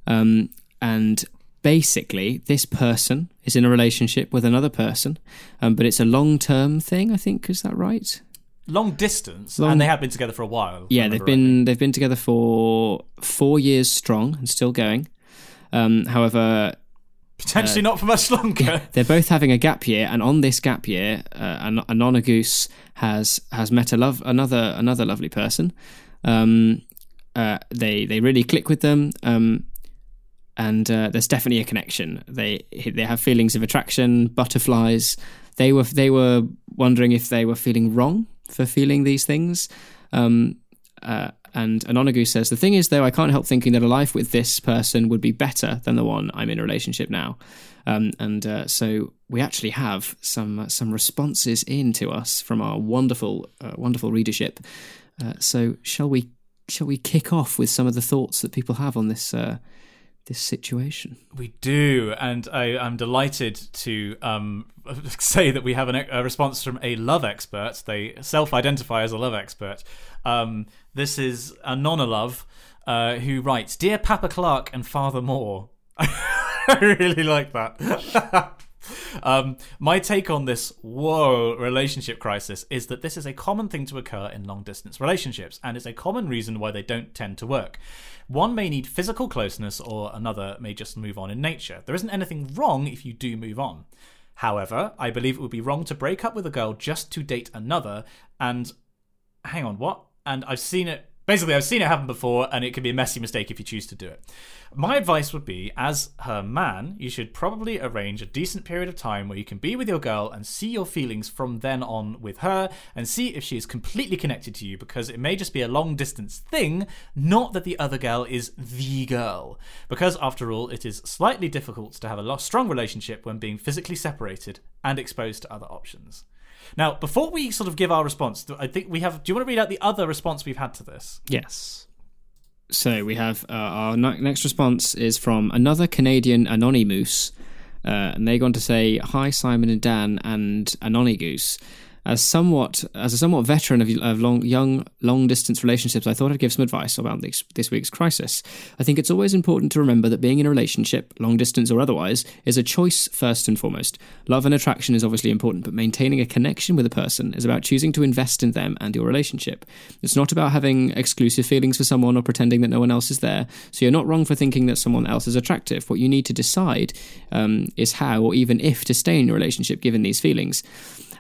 um, and basically, this person is in a relationship with another person, um, but it's a long-term thing. I think is that right? Long distance, Long- and they have been together for a while. Yeah, they've been they've been together for four years strong and still going. Um, however, Potentially not for much longer. they're both having a gap year, and on this gap year, uh, a, a nonna goose has has met a love another another lovely person. Um, uh, they they really click with them, um, and uh, there's definitely a connection. They they have feelings of attraction, butterflies. They were they were wondering if they were feeling wrong for feeling these things. Um, uh, and Anonagu says, The thing is, though, I can't help thinking that a life with this person would be better than the one I'm in a relationship now. Um, and uh, so we actually have some uh, some responses in to us from our wonderful uh, wonderful readership. Uh, so shall we shall we kick off with some of the thoughts that people have on this uh, this situation? We do, and I, I'm delighted to um, say that we have an, a response from a love expert. They self-identify as a love expert. Um, this is Anona Love, uh, who writes, "Dear Papa Clark and Father Moore." I really like that. um, my take on this whoa relationship crisis is that this is a common thing to occur in long distance relationships, and is a common reason why they don't tend to work. One may need physical closeness, or another may just move on in nature. There isn't anything wrong if you do move on. However, I believe it would be wrong to break up with a girl just to date another. And hang on, what? And I've seen it. Basically, I've seen it happen before, and it can be a messy mistake if you choose to do it. My advice would be, as her man, you should probably arrange a decent period of time where you can be with your girl and see your feelings from then on with her, and see if she is completely connected to you, because it may just be a long distance thing, not that the other girl is the girl. Because, after all, it is slightly difficult to have a strong relationship when being physically separated and exposed to other options. Now, before we sort of give our response, I think we have. Do you want to read out the other response we've had to this? Yes. So we have uh, our next response is from another Canadian anonymous, Uh, and they go on to say, "Hi, Simon and Dan and Anony Goose." As somewhat as a somewhat veteran of, of long, young long distance relationships, I thought I'd give some advice about this, this week's crisis. I think it's always important to remember that being in a relationship, long distance or otherwise, is a choice first and foremost. Love and attraction is obviously important, but maintaining a connection with a person is about choosing to invest in them and your relationship. It's not about having exclusive feelings for someone or pretending that no one else is there. So you're not wrong for thinking that someone else is attractive. What you need to decide um, is how or even if to stay in your relationship given these feelings.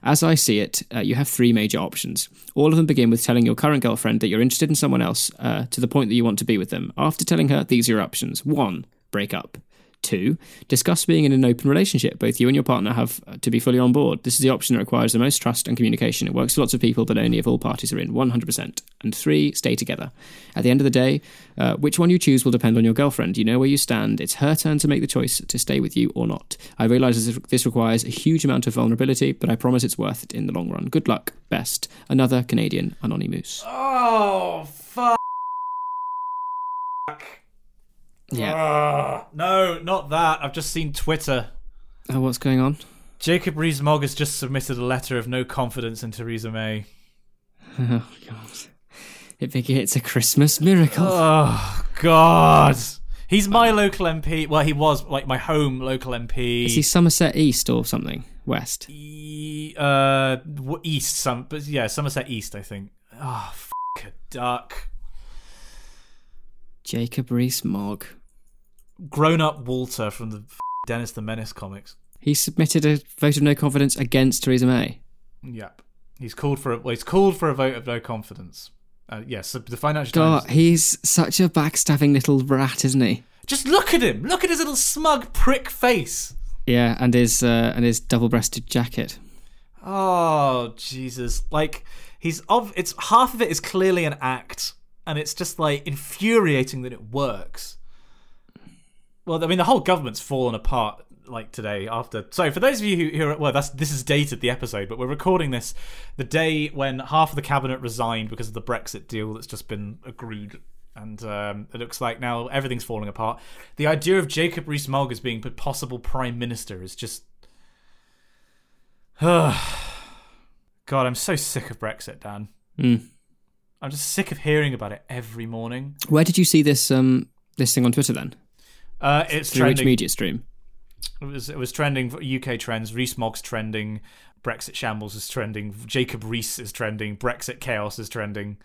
As I see it, uh, you have three major options. All of them begin with telling your current girlfriend that you're interested in someone else uh, to the point that you want to be with them. After telling her, these are your options. One, break up. Two, discuss being in an open relationship. Both you and your partner have to be fully on board. This is the option that requires the most trust and communication. It works for lots of people, but only if all parties are in 100%. And three, stay together. At the end of the day, uh, which one you choose will depend on your girlfriend. You know where you stand. It's her turn to make the choice to stay with you or not. I realise this- this requires a huge amount of vulnerability, but I promise it's worth it in the long run. Good luck. Best. Another Canadian Anonymous. Oh fuck! Yeah. Ah, no, not that. I've just seen Twitter. Oh, what's going on? Jacob Rees-Mogg has just submitted a letter of no confidence in Theresa May. Oh, God. It begins it's a Christmas miracle. Oh God, he's my local MP. Well, he was like my home local MP. Is he Somerset East or something? West? E- uh, east, some, but yeah, Somerset East, I think. Oh, f- a duck. Jacob Rees-Mogg. Grown-up Walter from the Dennis the Menace comics. He submitted a vote of no confidence against Theresa May. Yep, he's called for a. Well, he's called for a vote of no confidence. Uh, yes, the- the Financial God, Times. he's such a backstabbing little rat, isn't he? Just look at him. Look at his little smug prick face. Yeah, and his uh, and his double-breasted jacket. Oh Jesus! Like he's of. It's half of it is clearly an act, and it's just like infuriating that it works. Well, I mean, the whole government's fallen apart like today after. So for those of you who, who are well, that's this is dated the episode, but we're recording this the day when half of the cabinet resigned because of the Brexit deal that's just been agreed. And um, it looks like now everything's falling apart. The idea of Jacob Rees-Mogg as being put possible prime minister is just God, I'm so sick of Brexit, Dan. Mm. I'm just sick of hearing about it every morning. Where did you see this um this thing on Twitter then? Uh, it's Through which media stream? It was it was trending UK trends. Rees Mogg's trending. Brexit shambles is trending. Jacob Rees is trending. Brexit chaos is trending.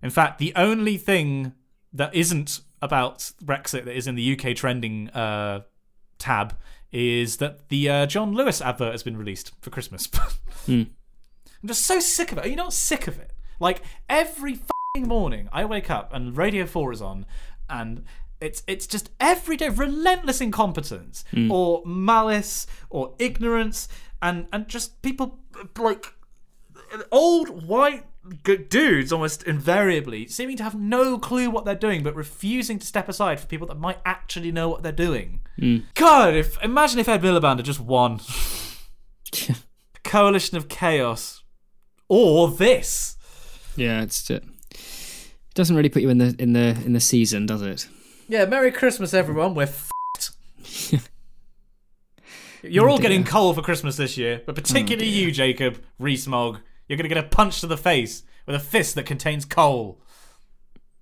In fact, the only thing that isn't about Brexit that is in the UK trending uh, tab is that the uh, John Lewis advert has been released for Christmas. I'm just so sick of it. Are you not sick of it? Like every fucking morning, I wake up and Radio Four is on, and it's it's just everyday relentless incompetence hmm. or malice or ignorance and and just people like old white dudes almost invariably seeming to have no clue what they're doing but refusing to step aside for people that might actually know what they're doing. Hmm. God, if imagine if Ed Miliband had just won. Coalition of Chaos. Or this. yeah, it's uh, it. Doesn't really put you in the in the in the season, does it? Yeah, Merry Christmas, everyone. We're f***ed. You're all dear. getting coal for Christmas this year, but particularly you, Jacob Rees-Mogg. You're going to get a punch to the face with a fist that contains coal.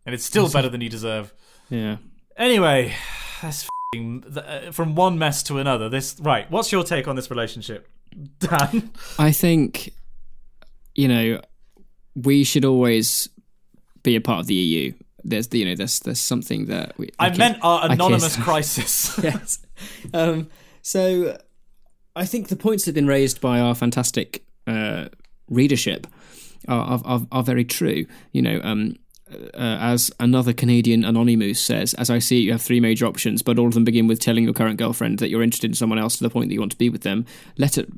And it's still better than you deserve. Yeah. Anyway, that's f***ing, uh, from one mess to another. This right. What's your take on this relationship, Dan? I think, you know, we should always be a part of the EU. There's, you know, there's there's something that we. I meant our anonymous crisis. yes. Um, so I think the points that have been raised by our fantastic uh, readership are, are, are very true. You know, um, uh, as another Canadian anonymous says, as I see it, you have three major options, but all of them begin with telling your current girlfriend that you're interested in someone else to the point that you want to be with them. Let it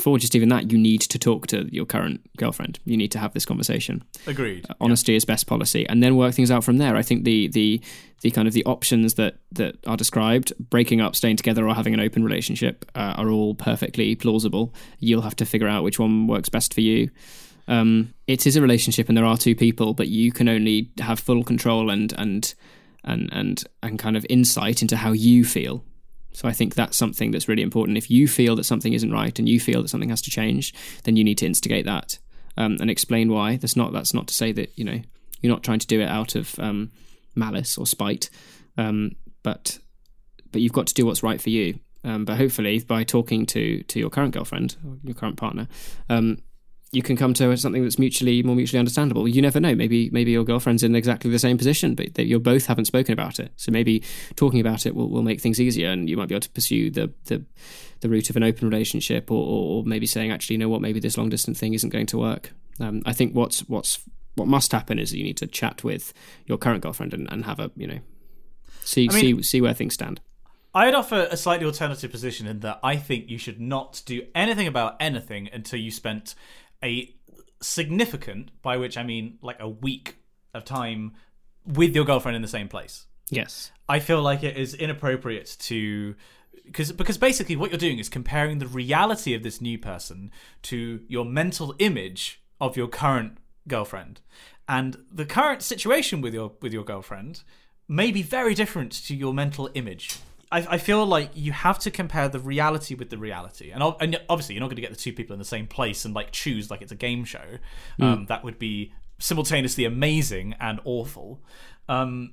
before just even that, you need to talk to your current girlfriend. You need to have this conversation. Agreed. honesty is best policy and then work things out from there. I think the the the kind of the options that that are described breaking up staying together or having an open relationship uh, are all perfectly plausible. You'll have to figure out which one works best for you. Um, it is a relationship and there are two people but you can only have full control and and and and and kind of insight into how you feel So I think that's something that's really important. If you feel that something isn't right and you feel that something has to change, then you need to instigate that um, and explain why. That's not that's not to say that you know you're not trying to do it out of um, malice or spite, um, but but you've got to do what's right for you. Um, but hopefully, by talking to to your current girlfriend or your current partner, um, you can come to something that's mutually more mutually understandable. You never know. Maybe maybe your girlfriend's in exactly the same position, but you both haven't spoken about it. So maybe talking about it will, will make things easier, and you might be able to pursue the the, the route of an open relationship, or, or maybe saying, actually, you know what, maybe this long distance thing isn't going to work. Um, I think what's what's what must happen is that you need to chat with your current girlfriend and, and have a you know see I mean, see see where things stand. I'd offer a slightly alternative position in that I think you should not do anything about anything until you spent a significant, by which I mean like a week of time with your girlfriend in the same place. Yes. I feel like it is inappropriate to because because basically what you're doing is comparing the reality of this new person to your mental image of your current girlfriend. And the current situation with your with your girlfriend may be very different to your mental image. I, I feel like you have to compare the reality with the reality, and, and obviously you're not going to get the two people in the same place and like choose like it's a game show. Mm. Um, that would be simultaneously amazing and awful. Um,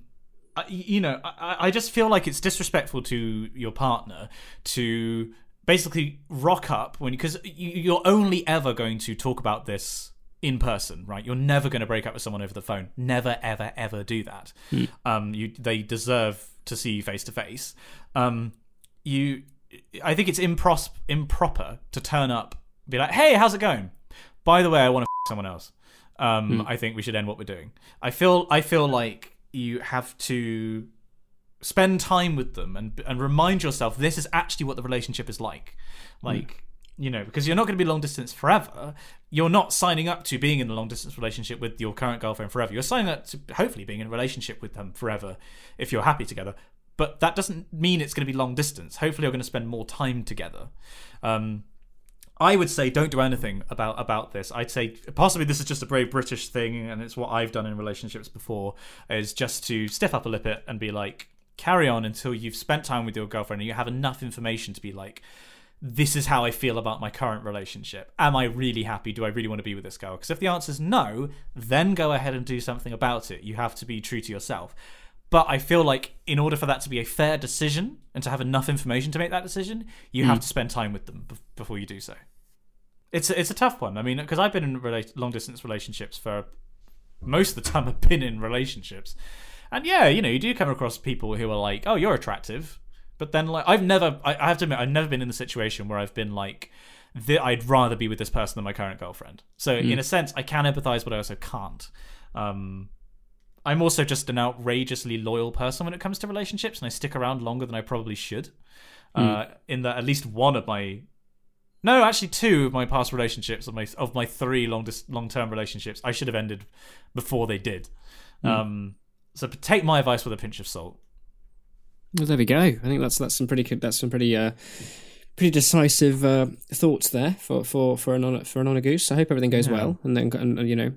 you know, I, I just feel like it's disrespectful to your partner to basically rock up when because you're only ever going to talk about this in person, right? You're never going to break up with someone over the phone. Never, ever, ever do that. Mm. Um, you they deserve to see you face to face. Um, you, I think it's impros- improper to turn up, be like, "Hey, how's it going?" By the way, I want to f- someone else. Um, mm. I think we should end what we're doing. I feel, I feel like you have to spend time with them and and remind yourself this is actually what the relationship is like. Like. You know, because you're not going to be long distance forever. You're not signing up to being in a long distance relationship with your current girlfriend forever. You're signing up to hopefully being in a relationship with them forever if you're happy together. But that doesn't mean it's going to be long distance. Hopefully, you're going to spend more time together. Um, I would say don't do anything about about this. I'd say possibly this is just a brave British thing, and it's what I've done in relationships before. Is just to stiff up a lip it and be like, carry on until you've spent time with your girlfriend and you have enough information to be like, this is how I feel about my current relationship. Am I really happy? Do I really want to be with this girl? Because if the answer is no, then go ahead and do something about it. You have to be true to yourself. But I feel like in order for that to be a fair decision and to have enough information to make that decision, you mm. have to spend time with them b- before you do so. It's a, it's a tough one. I mean, because I've been in rela- long distance relationships for most of the time. I've been in relationships, and yeah, you know, you do come across people who are like, "Oh, you're attractive," But then, like, I've never, I, I have to admit, I've never been in the situation where I've been like, I'd rather be with this person than my current girlfriend. So, mm. in a sense, I can empathize, but I also can't. Um, I'm also just an outrageously loyal person when it comes to relationships, and I stick around longer than I probably should. Mm. Uh, in that, at least one of my no, actually, two of my past relationships of my of my three long long term relationships, I should have ended before they did. Mm. Um, so take my advice with a pinch of salt. Well, there we go. I think that's that's some pretty that's some pretty uh, pretty decisive uh, thoughts there for for for an for an honor goose. I hope everything goes yeah. well, and then and, you know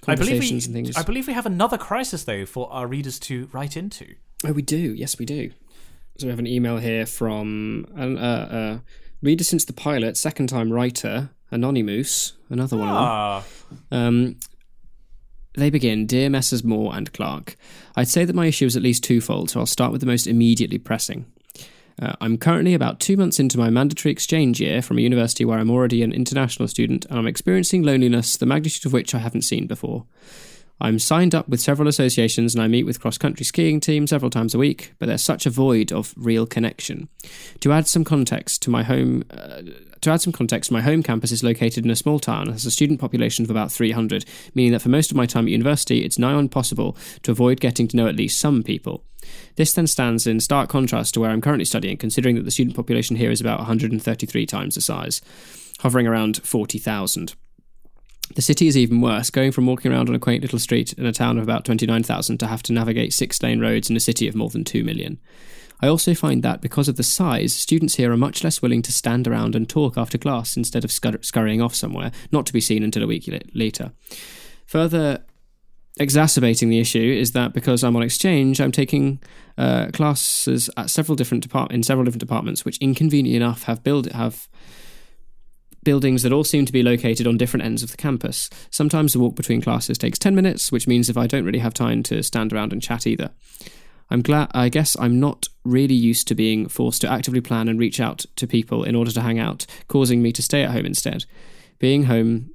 conversations I believe we, and things. I believe we have another crisis though for our readers to write into. Oh, we do. Yes, we do. So we have an email here from an uh, uh, reader since the pilot, second time writer, Anonymous, another one ah. of them. Um, they begin Dear Messrs. Moore and Clark. I'd say that my issue is at least twofold, so I'll start with the most immediately pressing. Uh, I'm currently about two months into my mandatory exchange year from a university where I'm already an international student, and I'm experiencing loneliness, the magnitude of which I haven't seen before. I'm signed up with several associations and I meet with cross country skiing teams several times a week, but there's such a void of real connection. To add some context to my home, uh, to add some context, my home campus is located in a small town and has a student population of about 300, meaning that for most of my time at university, it's nigh on impossible to avoid getting to know at least some people. This then stands in stark contrast to where I'm currently studying, considering that the student population here is about 133 times the size, hovering around 40,000. The city is even worse, going from walking around on a quaint little street in a town of about 29,000 to have to navigate six lane roads in a city of more than 2 million. I also find that, because of the size, students here are much less willing to stand around and talk after class instead of scurrying off somewhere, not to be seen until a week later. Further, exacerbating the issue is that because I'm on exchange, I'm taking uh, classes at several different depart- in several different departments, which inconveniently enough have build have buildings that all seem to be located on different ends of the campus. Sometimes the walk between classes takes 10 minutes, which means if I don't really have time to stand around and chat either. I'm glad I guess I'm not really used to being forced to actively plan and reach out to people in order to hang out, causing me to stay at home instead. Being home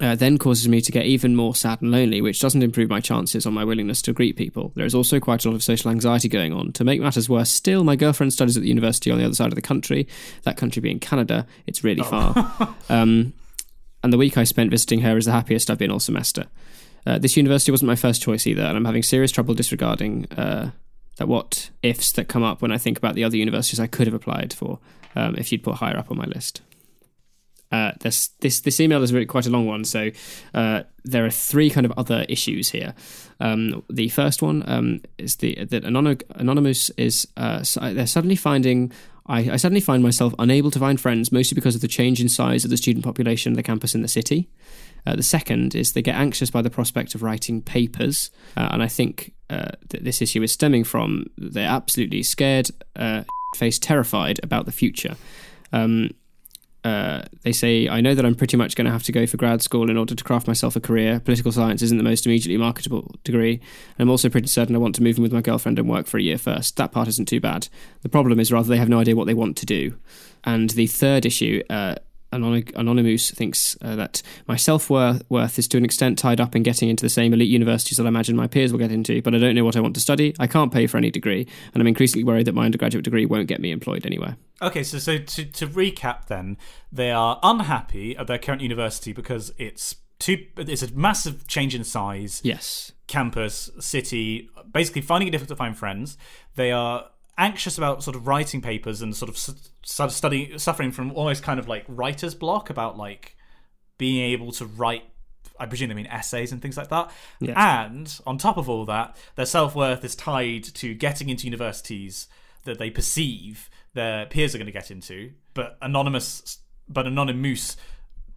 uh, then causes me to get even more sad and lonely, which doesn't improve my chances on my willingness to greet people. There is also quite a lot of social anxiety going on. To make matters worse, still, my girlfriend studies at the university on the other side of the country, that country being Canada. It's really far. um, and the week I spent visiting her is the happiest I've been all semester. Uh, this university wasn't my first choice either, and I'm having serious trouble disregarding uh, that what ifs that come up when I think about the other universities I could have applied for um, if you'd put higher up on my list. Uh, this this this email is really quite a long one, so uh, there are three kind of other issues here. Um, the first one um, is the that anonymous is uh, they're suddenly finding. I, I suddenly find myself unable to find friends, mostly because of the change in size of the student population the campus in the city. Uh, the second is they get anxious by the prospect of writing papers, uh, and I think uh, that this issue is stemming from they're absolutely scared, uh, face terrified about the future. Um, uh, they say, I know that I'm pretty much going to have to go for grad school in order to craft myself a career. Political science isn't the most immediately marketable degree. And I'm also pretty certain I want to move in with my girlfriend and work for a year first. That part isn't too bad. The problem is rather they have no idea what they want to do. And the third issue, uh, Anonymous thinks uh, that my self worth is to an extent tied up in getting into the same elite universities that I imagine my peers will get into, but I don't know what I want to study. I can't pay for any degree, and I'm increasingly worried that my undergraduate degree won't get me employed anywhere. Okay, so so to to recap, then they are unhappy at their current university because it's too. It's a massive change in size. Yes. campus, city, basically finding it difficult to find friends. They are anxious about sort of writing papers and sort of s- sort of studying, suffering from almost kind of like writer's block about like being able to write. I presume they mean essays and things like that. Yes. And on top of all that, their self worth is tied to getting into universities that they perceive their peers are going to get into, but anonymous, but anonymous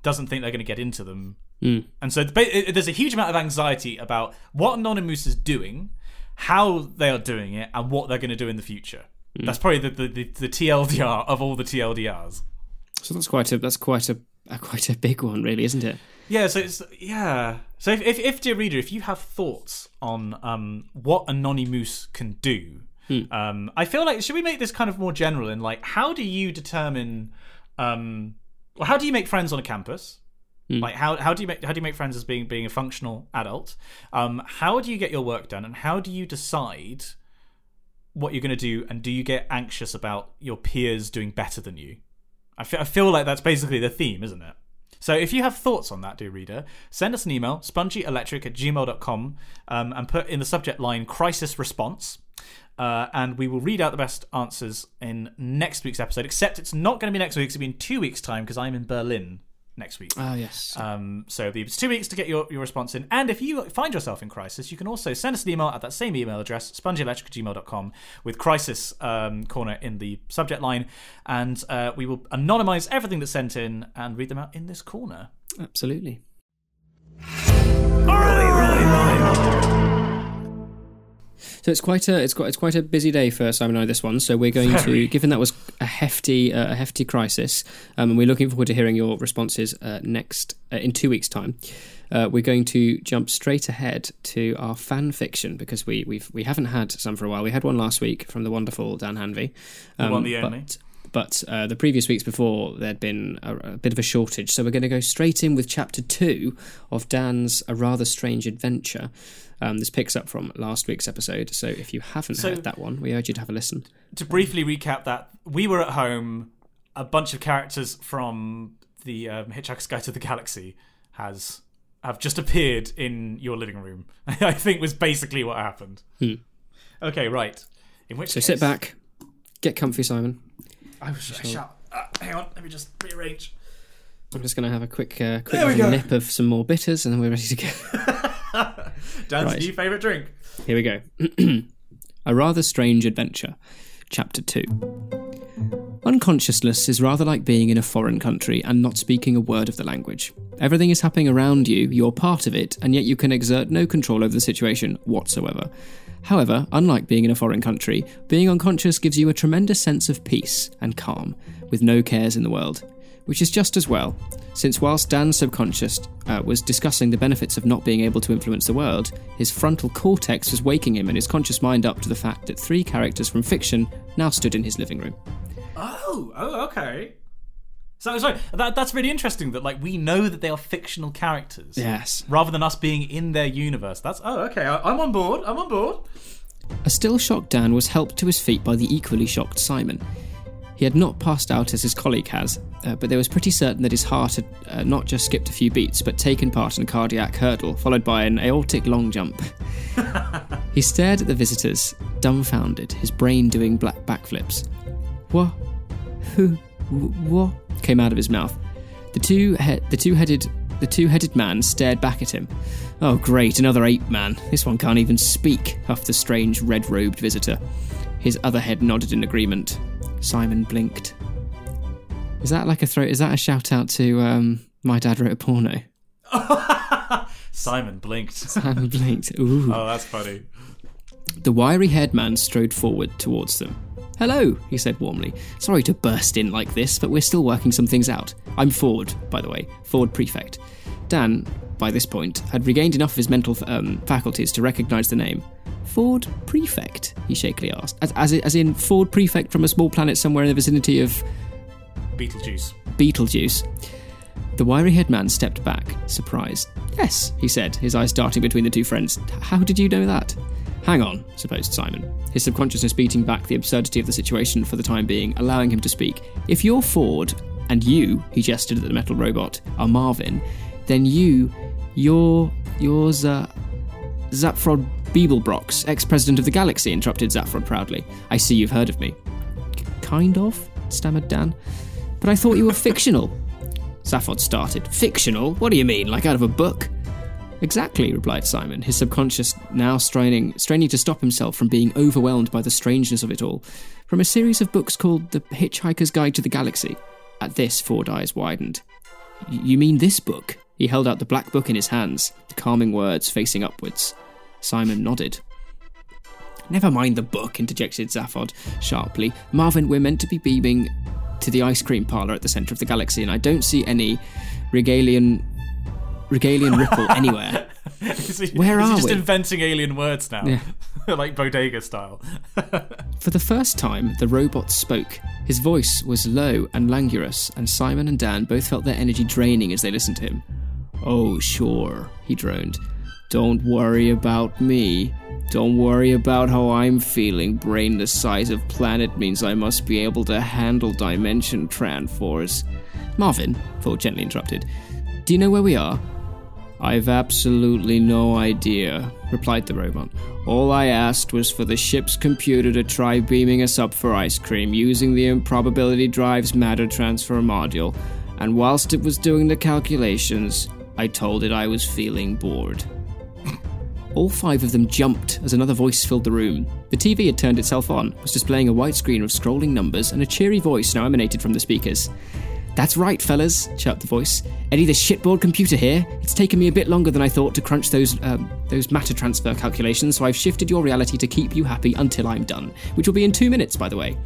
doesn't think they're going to get into them. Hmm. And so there's a huge amount of anxiety about what Anonymous is doing, how they are doing it, and what they're going to do in the future. That's probably the, the, the, the TLDR of all the TLDRs. So that's quite a that's quite a, a quite a big one, really, isn't it? Yeah, so it's yeah. So if, if, if dear reader, if you have thoughts on um, what Anonymous can do, um, I feel like should we make this kind of more general in like how do you determine, um, well, how do you make friends on a campus? Like how how do you make how do you make friends as being being a functional adult? Um, how do you get your work done, and how do you decide what you're going to do, and do you get anxious about your peers doing better than you? I fe- I feel like that's basically the theme, isn't it? So if you have thoughts on that, dear reader, send us an email, spongyelectric at gmail.com, um, and put in the subject line crisis response. Uh, and we will read out the best answers in next week's episode, except it's not going to be next week, it's going to be in two weeks' time because I'm in Berlin next week. Oh yes. Um, so it'll two weeks to get your, your response in. And if you find yourself in crisis, you can also send us an email at that same email address, spongyelectric@gmail.com, with crisis um, corner in the subject line. And uh, we will anonymize everything that's sent in and read them out in this corner. Absolutely. So it's quite a it's quite it's quite a busy day for Simon and I this one. So we're going to, given that was a hefty uh, a hefty crisis, um, and we're looking forward to hearing your responses uh, next uh, in two weeks' time. Uh, we're going to jump straight ahead to our fan fiction because we we've we haven't had some for a while. We had one last week from the wonderful Dan Hanvey. The Um, one, the but- only. but uh, the previous weeks before there'd been a, a bit of a shortage, so we're going to go straight in with chapter two of Dan's A Rather Strange Adventure. Um, this picks up from last week's episode, so if you haven't So- heard that one, we urge you to have a listen. To briefly recap that, we were at home. A bunch of characters from the um, Hitchhiker's Guide to the Galaxy has have just appeared in your living room. I think was basically what happened. Okay, right. In which Hmm. So case, sit back, get comfy, Simon. I, was, I shall. Uh, hang on, let me just rearrange. I'm just going to have a quick, uh, quick There we little go. nip of some more bitters, and then we're ready to go. Dan's Right. new favourite drink. Here we go. a rather strange adventure, chapter two. Unconsciousness is rather like being in a foreign country and not speaking a word of the language. Everything is happening around you, you're part of it, and yet you can exert no control over the situation whatsoever. However, unlike being in a foreign country, being unconscious gives you a tremendous sense of peace and calm, with no cares in the world. Which is just as well, since whilst Dan's subconscious uh, was discussing the benefits of not being able to influence the world, his frontal cortex was waking him and his conscious mind up to the fact that three characters from fiction now stood in his living room. Oh, oh, okay. So sorry, that that's really interesting. That like we know that they are fictional characters, Yes. rather than us being in their universe. That's oh, okay. I, I'm on board. I'm on board. A still shocked Dan was helped to his feet by the equally shocked Simon. He had not passed out as his colleague has, uh, but they was pretty certain that his heart had uh, not just skipped a few beats, but taken part in a cardiac hurdle, followed by an aortic long jump. he stared at the visitors, dumbfounded, his brain doing black backflips. What? Who? What? came out of his mouth. The two he- the two-headed the two-headed man stared back at him. Oh, great, another ape man. This one can't even speak, huffed the strange red-robed visitor. His other head nodded in agreement. Simon blinked. Is that like a throw? Is that a shout out to um, my dad wrote a porno? Simon blinked. Simon blinked. Ooh. Oh, that's funny. The wiry haired man strode forward towards them. Hello, he said warmly. Sorry to burst in like this, but we're still working some things out. I'm Ford, by the way, Ford Prefect. Dan, by this point, had regained enough of his mental um, faculties to recognise the name. Ford Prefect? he shakily asked. As, as, as in Ford Prefect from a small planet somewhere in the vicinity of Betelgeuse. Betelgeuse. The wiry haired man stepped back, surprised. Yes, he said, his eyes darting between the two friends. How did you know that? Hang on, supposed Simon, his subconsciousness beating back the absurdity of the situation for the time being, allowing him to speak. If you're Ford, and you, he gestured at the metal robot, are Marvin, then you, you're, you're Z- Zaphod Beeblebrox, ex-president of the galaxy, interrupted Zapfrod proudly. I see you've heard of me. Kind of, stammered Dan. But I thought you were fictional. Zaphod started. Fictional? What do you mean? Like out of a book? Exactly, replied Simon, his subconscious now straining, straining to stop himself from being overwhelmed by the strangeness of it all. From a series of books called The Hitchhiker's Guide to the Galaxy. At this, Ford eyes widened. "Y- You mean this book? He held out the black book in his hands, the calming words facing upwards. Simon nodded. Never mind the book, interjected Zaphod sharply. Marvin, we're meant to be beaming to the ice cream parlour at the centre of the galaxy, and I don't see any regalian regalian ripple anywhere. Is he, Where is he just we? inventing alien words now? Yeah. like bodega style. For the first time, the robot spoke. His voice was low and languorous, and Simon and Dan both felt their energy draining as they listened to him. Oh, sure, he droned. Don't worry about me. Don't worry about how I'm feeling. Brain the size of planet means I must be able to handle dimension transfers. Marvin, Ford gently interrupted, do you know where we are? I've absolutely no idea, replied the robot. All I asked was for the ship's computer to try beaming us up for ice cream using the improbability drive's matter transfer module, and whilst it was doing the calculations, I told it I was feeling bored. All five of them jumped as another voice filled the room. The TV had turned itself on, was displaying a white screen of scrolling numbers, and a cheery voice now emanated from the speakers. That's right, fellas, chirped the voice. Eddie, the shipboard computer here. It's taken me a bit longer than I thought to crunch those um, those matter transfer calculations, so I've shifted your reality to keep you happy until I'm done, which will be in two minutes, by the way.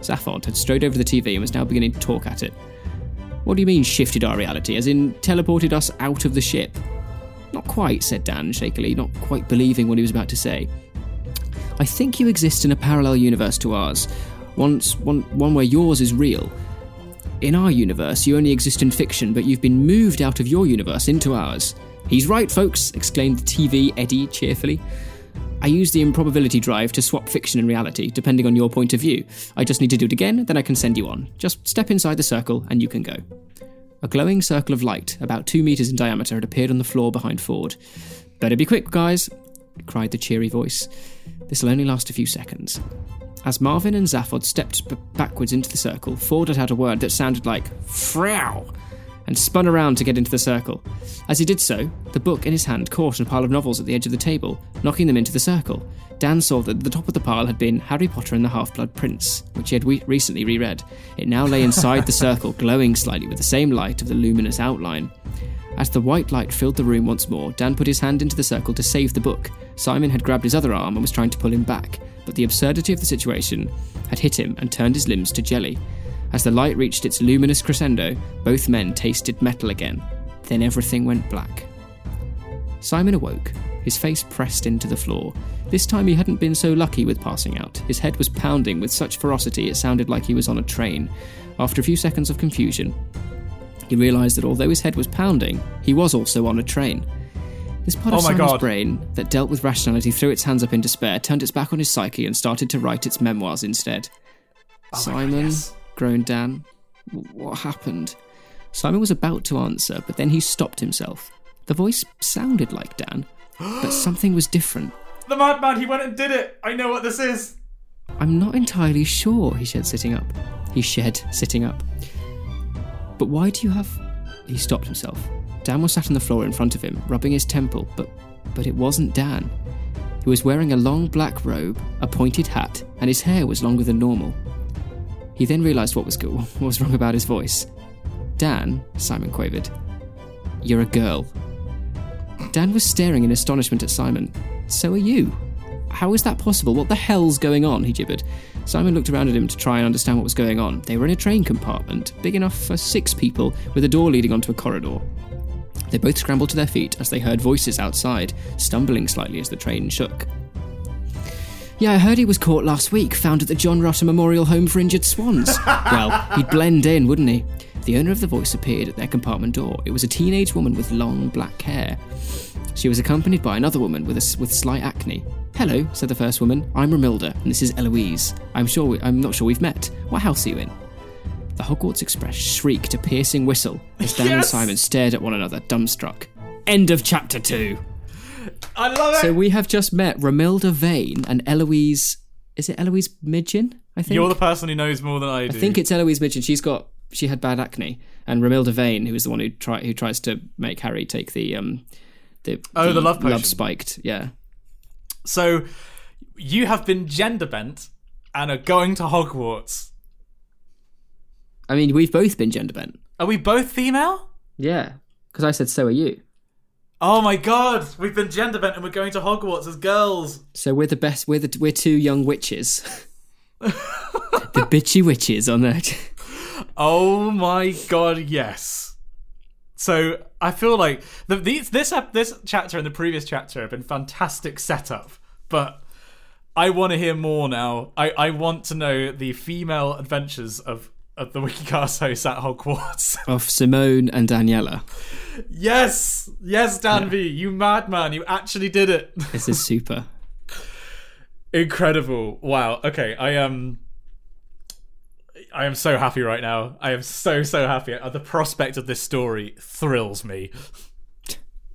Zaphod had strode over the TV and was now beginning to talk at it. What do you mean shifted our reality? As in teleported us out of the ship? Not quite, said Dan shakily, not quite believing what he was about to say. I think you exist in a parallel universe to ours, once one, one where yours is real. In our universe, you only exist in fiction, but you've been moved out of your universe into ours. He's right, folks, exclaimed the TV Eddie cheerfully. I use the improbability drive to swap fiction and reality, depending on your point of view. I just need to do it again, then I can send you on. Just step inside the circle and you can go. A glowing circle of light, about two metres in diameter, had appeared on the floor behind Ford. Better be quick, guys, cried the cheery voice. This'll only last a few seconds. As Marvin and Zaphod stepped b- backwards into the circle, Ford out a word that sounded like "Frow," and spun around to get into the circle. As he did so, the book in his hand caught on a pile of novels at the edge of the table, knocking them into the circle. Dan saw that the top of the pile had been Harry Potter and the Half Blood Prince, which he had we- recently reread. It now lay inside the circle, glowing slightly with the same light of the luminous outline. As the white light filled the room once more, Dan put his hand into the circle to save the book. Simon had grabbed his other arm and was trying to pull him back, but the absurdity of the situation had hit him and turned his limbs to jelly. As the light reached its luminous crescendo, both men tasted metal again. Then everything went black. Simon awoke, his face pressed into the floor. This time he hadn't been so lucky with passing out. His head was pounding with such ferocity it sounded like he was on a train. After a few seconds of confusion, he realised that although his head was pounding, he was also on a train. This part of Oh God. brain that dealt with rationality threw its hands up in despair, turned its back on his psyche, and started to write its memoirs instead. Oh my God, Simon, yes. groaned Dan. What happened? Simon was about to answer, but then he stopped himself. The voice sounded like Dan, but something was different. The madman, he went and did it. I know what this is. I'm not entirely sure, he said, sitting up. He shed, sitting up. But why do you have. He stopped himself. Dan was sat on the floor in front of him, rubbing his temple, but, but it wasn't Dan. He was wearing a long black robe, a pointed hat, and his hair was longer than normal. He then realised what was, go- what was wrong about his voice. Dan, Simon quavered, you're a girl. Dan was staring in astonishment at Simon. So are you. How is that possible? What the hell's going on? He gibbered. Simon looked around at him to try and understand what was going on. They were in a train compartment, big enough for six people, with a door leading onto a corridor. They both scrambled to their feet as they heard voices outside, stumbling slightly as the train shook. Yeah, I heard he was caught last week, found at the John Rutter Memorial Home for Injured Swans. well, he'd blend in, wouldn't he? The owner of the voice appeared at their compartment door. It was a teenage woman with long black hair. She was accompanied by another woman with a with slight acne. Hello, said the first woman. I'm Romilda, and this is Eloise. I'm sure we, I'm not sure we've met. What house are you in? The Hogwarts Express shrieked a piercing whistle as Dan and Yes! Simon stared at one another, dumbstruck. End of chapter two. I love it. So we have just met Romilda Vane and Eloise. Is it Eloise Midgen? I think. You're the person who knows more than I do. I think it's Eloise Midgen. She's got she had bad acne, and Romilda Vane, who is the one who try who tries to make Harry take the um the Oh, the love potion. love spiked. Yeah. So you have been gender bent and are going to Hogwarts. I mean, we've both been gender bent. Are we both female? Yeah, because I said so are you. Oh my god, we've been gender bent and we're going to Hogwarts as girls. So we're the best. We're the we're two young witches. the bitchy witches on that. Oh my god, yes. So I feel like the, these, this this chapter and the previous chapter have been fantastic setup, but I want to hear more now. I, I want to know the female adventures of, of the WikiCast hosts at Hogwarts. of Simone and Daniela. yes, yes, Dan V, you madman, you actually did it. This is super. Incredible! Wow. Okay, I am. I am so happy right now. I am so so happy. Uh, The prospect of this story thrills me.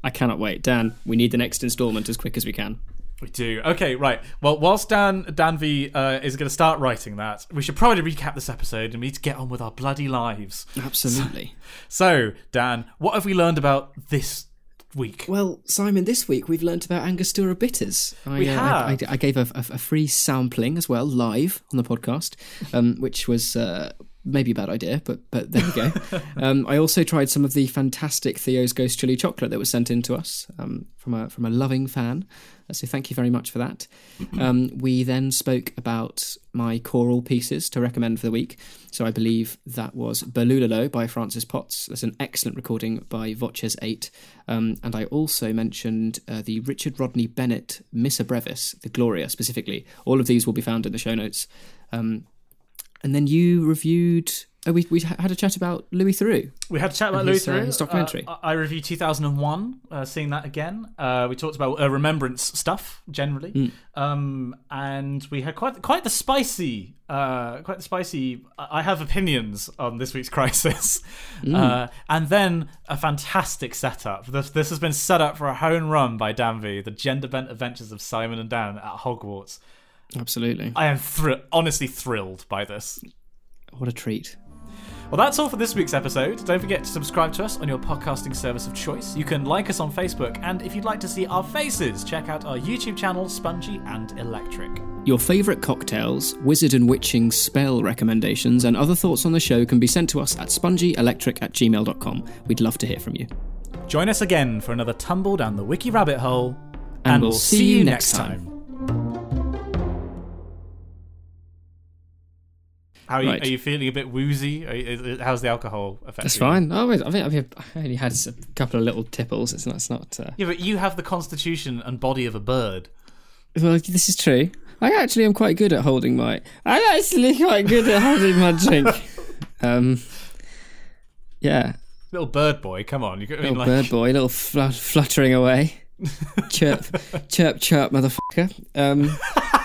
I cannot wait. Dan, we need the next installment as quick as we can. We do. Okay, right. Well, whilst Dan Dan V uh, is going to start writing that, we should probably recap this episode and we need to get on with our bloody lives. Absolutely. So, Dan, what have we learned about this week? Well, Simon, this week we've learnt about Angostura bitters. I, We uh, have. I, I, I gave a, a, a free sampling as well, live on the podcast, um, which was uh, maybe a bad idea, but but there we go. um, I also tried some of the fantastic Theo's Ghost Chili chocolate that was sent in to us um, from a from a loving fan. So thank you very much for that. Um, we then spoke about my choral pieces to recommend for the week. So I believe that was Balulalow by Francis Potts. That's an excellent recording by VOCES8. Um, and I also mentioned uh, the Richard Rodney Bennett Missa Brevis, the Gloria specifically. All of these will be found in the show notes. Um, and then you reviewed. Oh, we, we had a chat about Louis Theroux. We had a chat about Louis his, uh, Theroux. his documentary. Uh, I reviewed 2001, uh, seeing that again. Uh, we talked about uh, remembrance stuff generally, Mm. um, and we had quite quite the spicy, uh, quite the spicy. I have opinions on this week's crisis, Mm. uh, and then a fantastic setup. This this has been set up for a home run by Dan V, the gender bent adventures of Simon and Dan at Hogwarts. Absolutely. I am thr- honestly thrilled by this. What a treat. Well, that's all for this week's episode. Don't forget to subscribe to us on your podcasting service of choice. You can like us on Facebook, and if you'd like to see our faces, check out our YouTube channel, Spongy and Electric. Your favourite cocktails, wizard and witching spell recommendations, and other thoughts on the show can be sent to us at spongyelectric at gmail.com. We'd love to hear from you. Join us again for another tumble down the wiki rabbit hole, And we'll see you next time. How are you, Right. are you feeling a bit woozy? Are you- how's the alcohol affecting That's fine. Wait, I think I've, I only had a couple of little tipples. It's not. It's not uh... Yeah, but you have the constitution and body of a bird. Well, this is true. I actually am quite good at holding my. I'm actually quite good at holding my drink. Um, yeah, Little bird boy, come on. You, I mean, little like, bird boy, little fl- fluttering away. chirp, chirp, chirp, motherfucker. Um,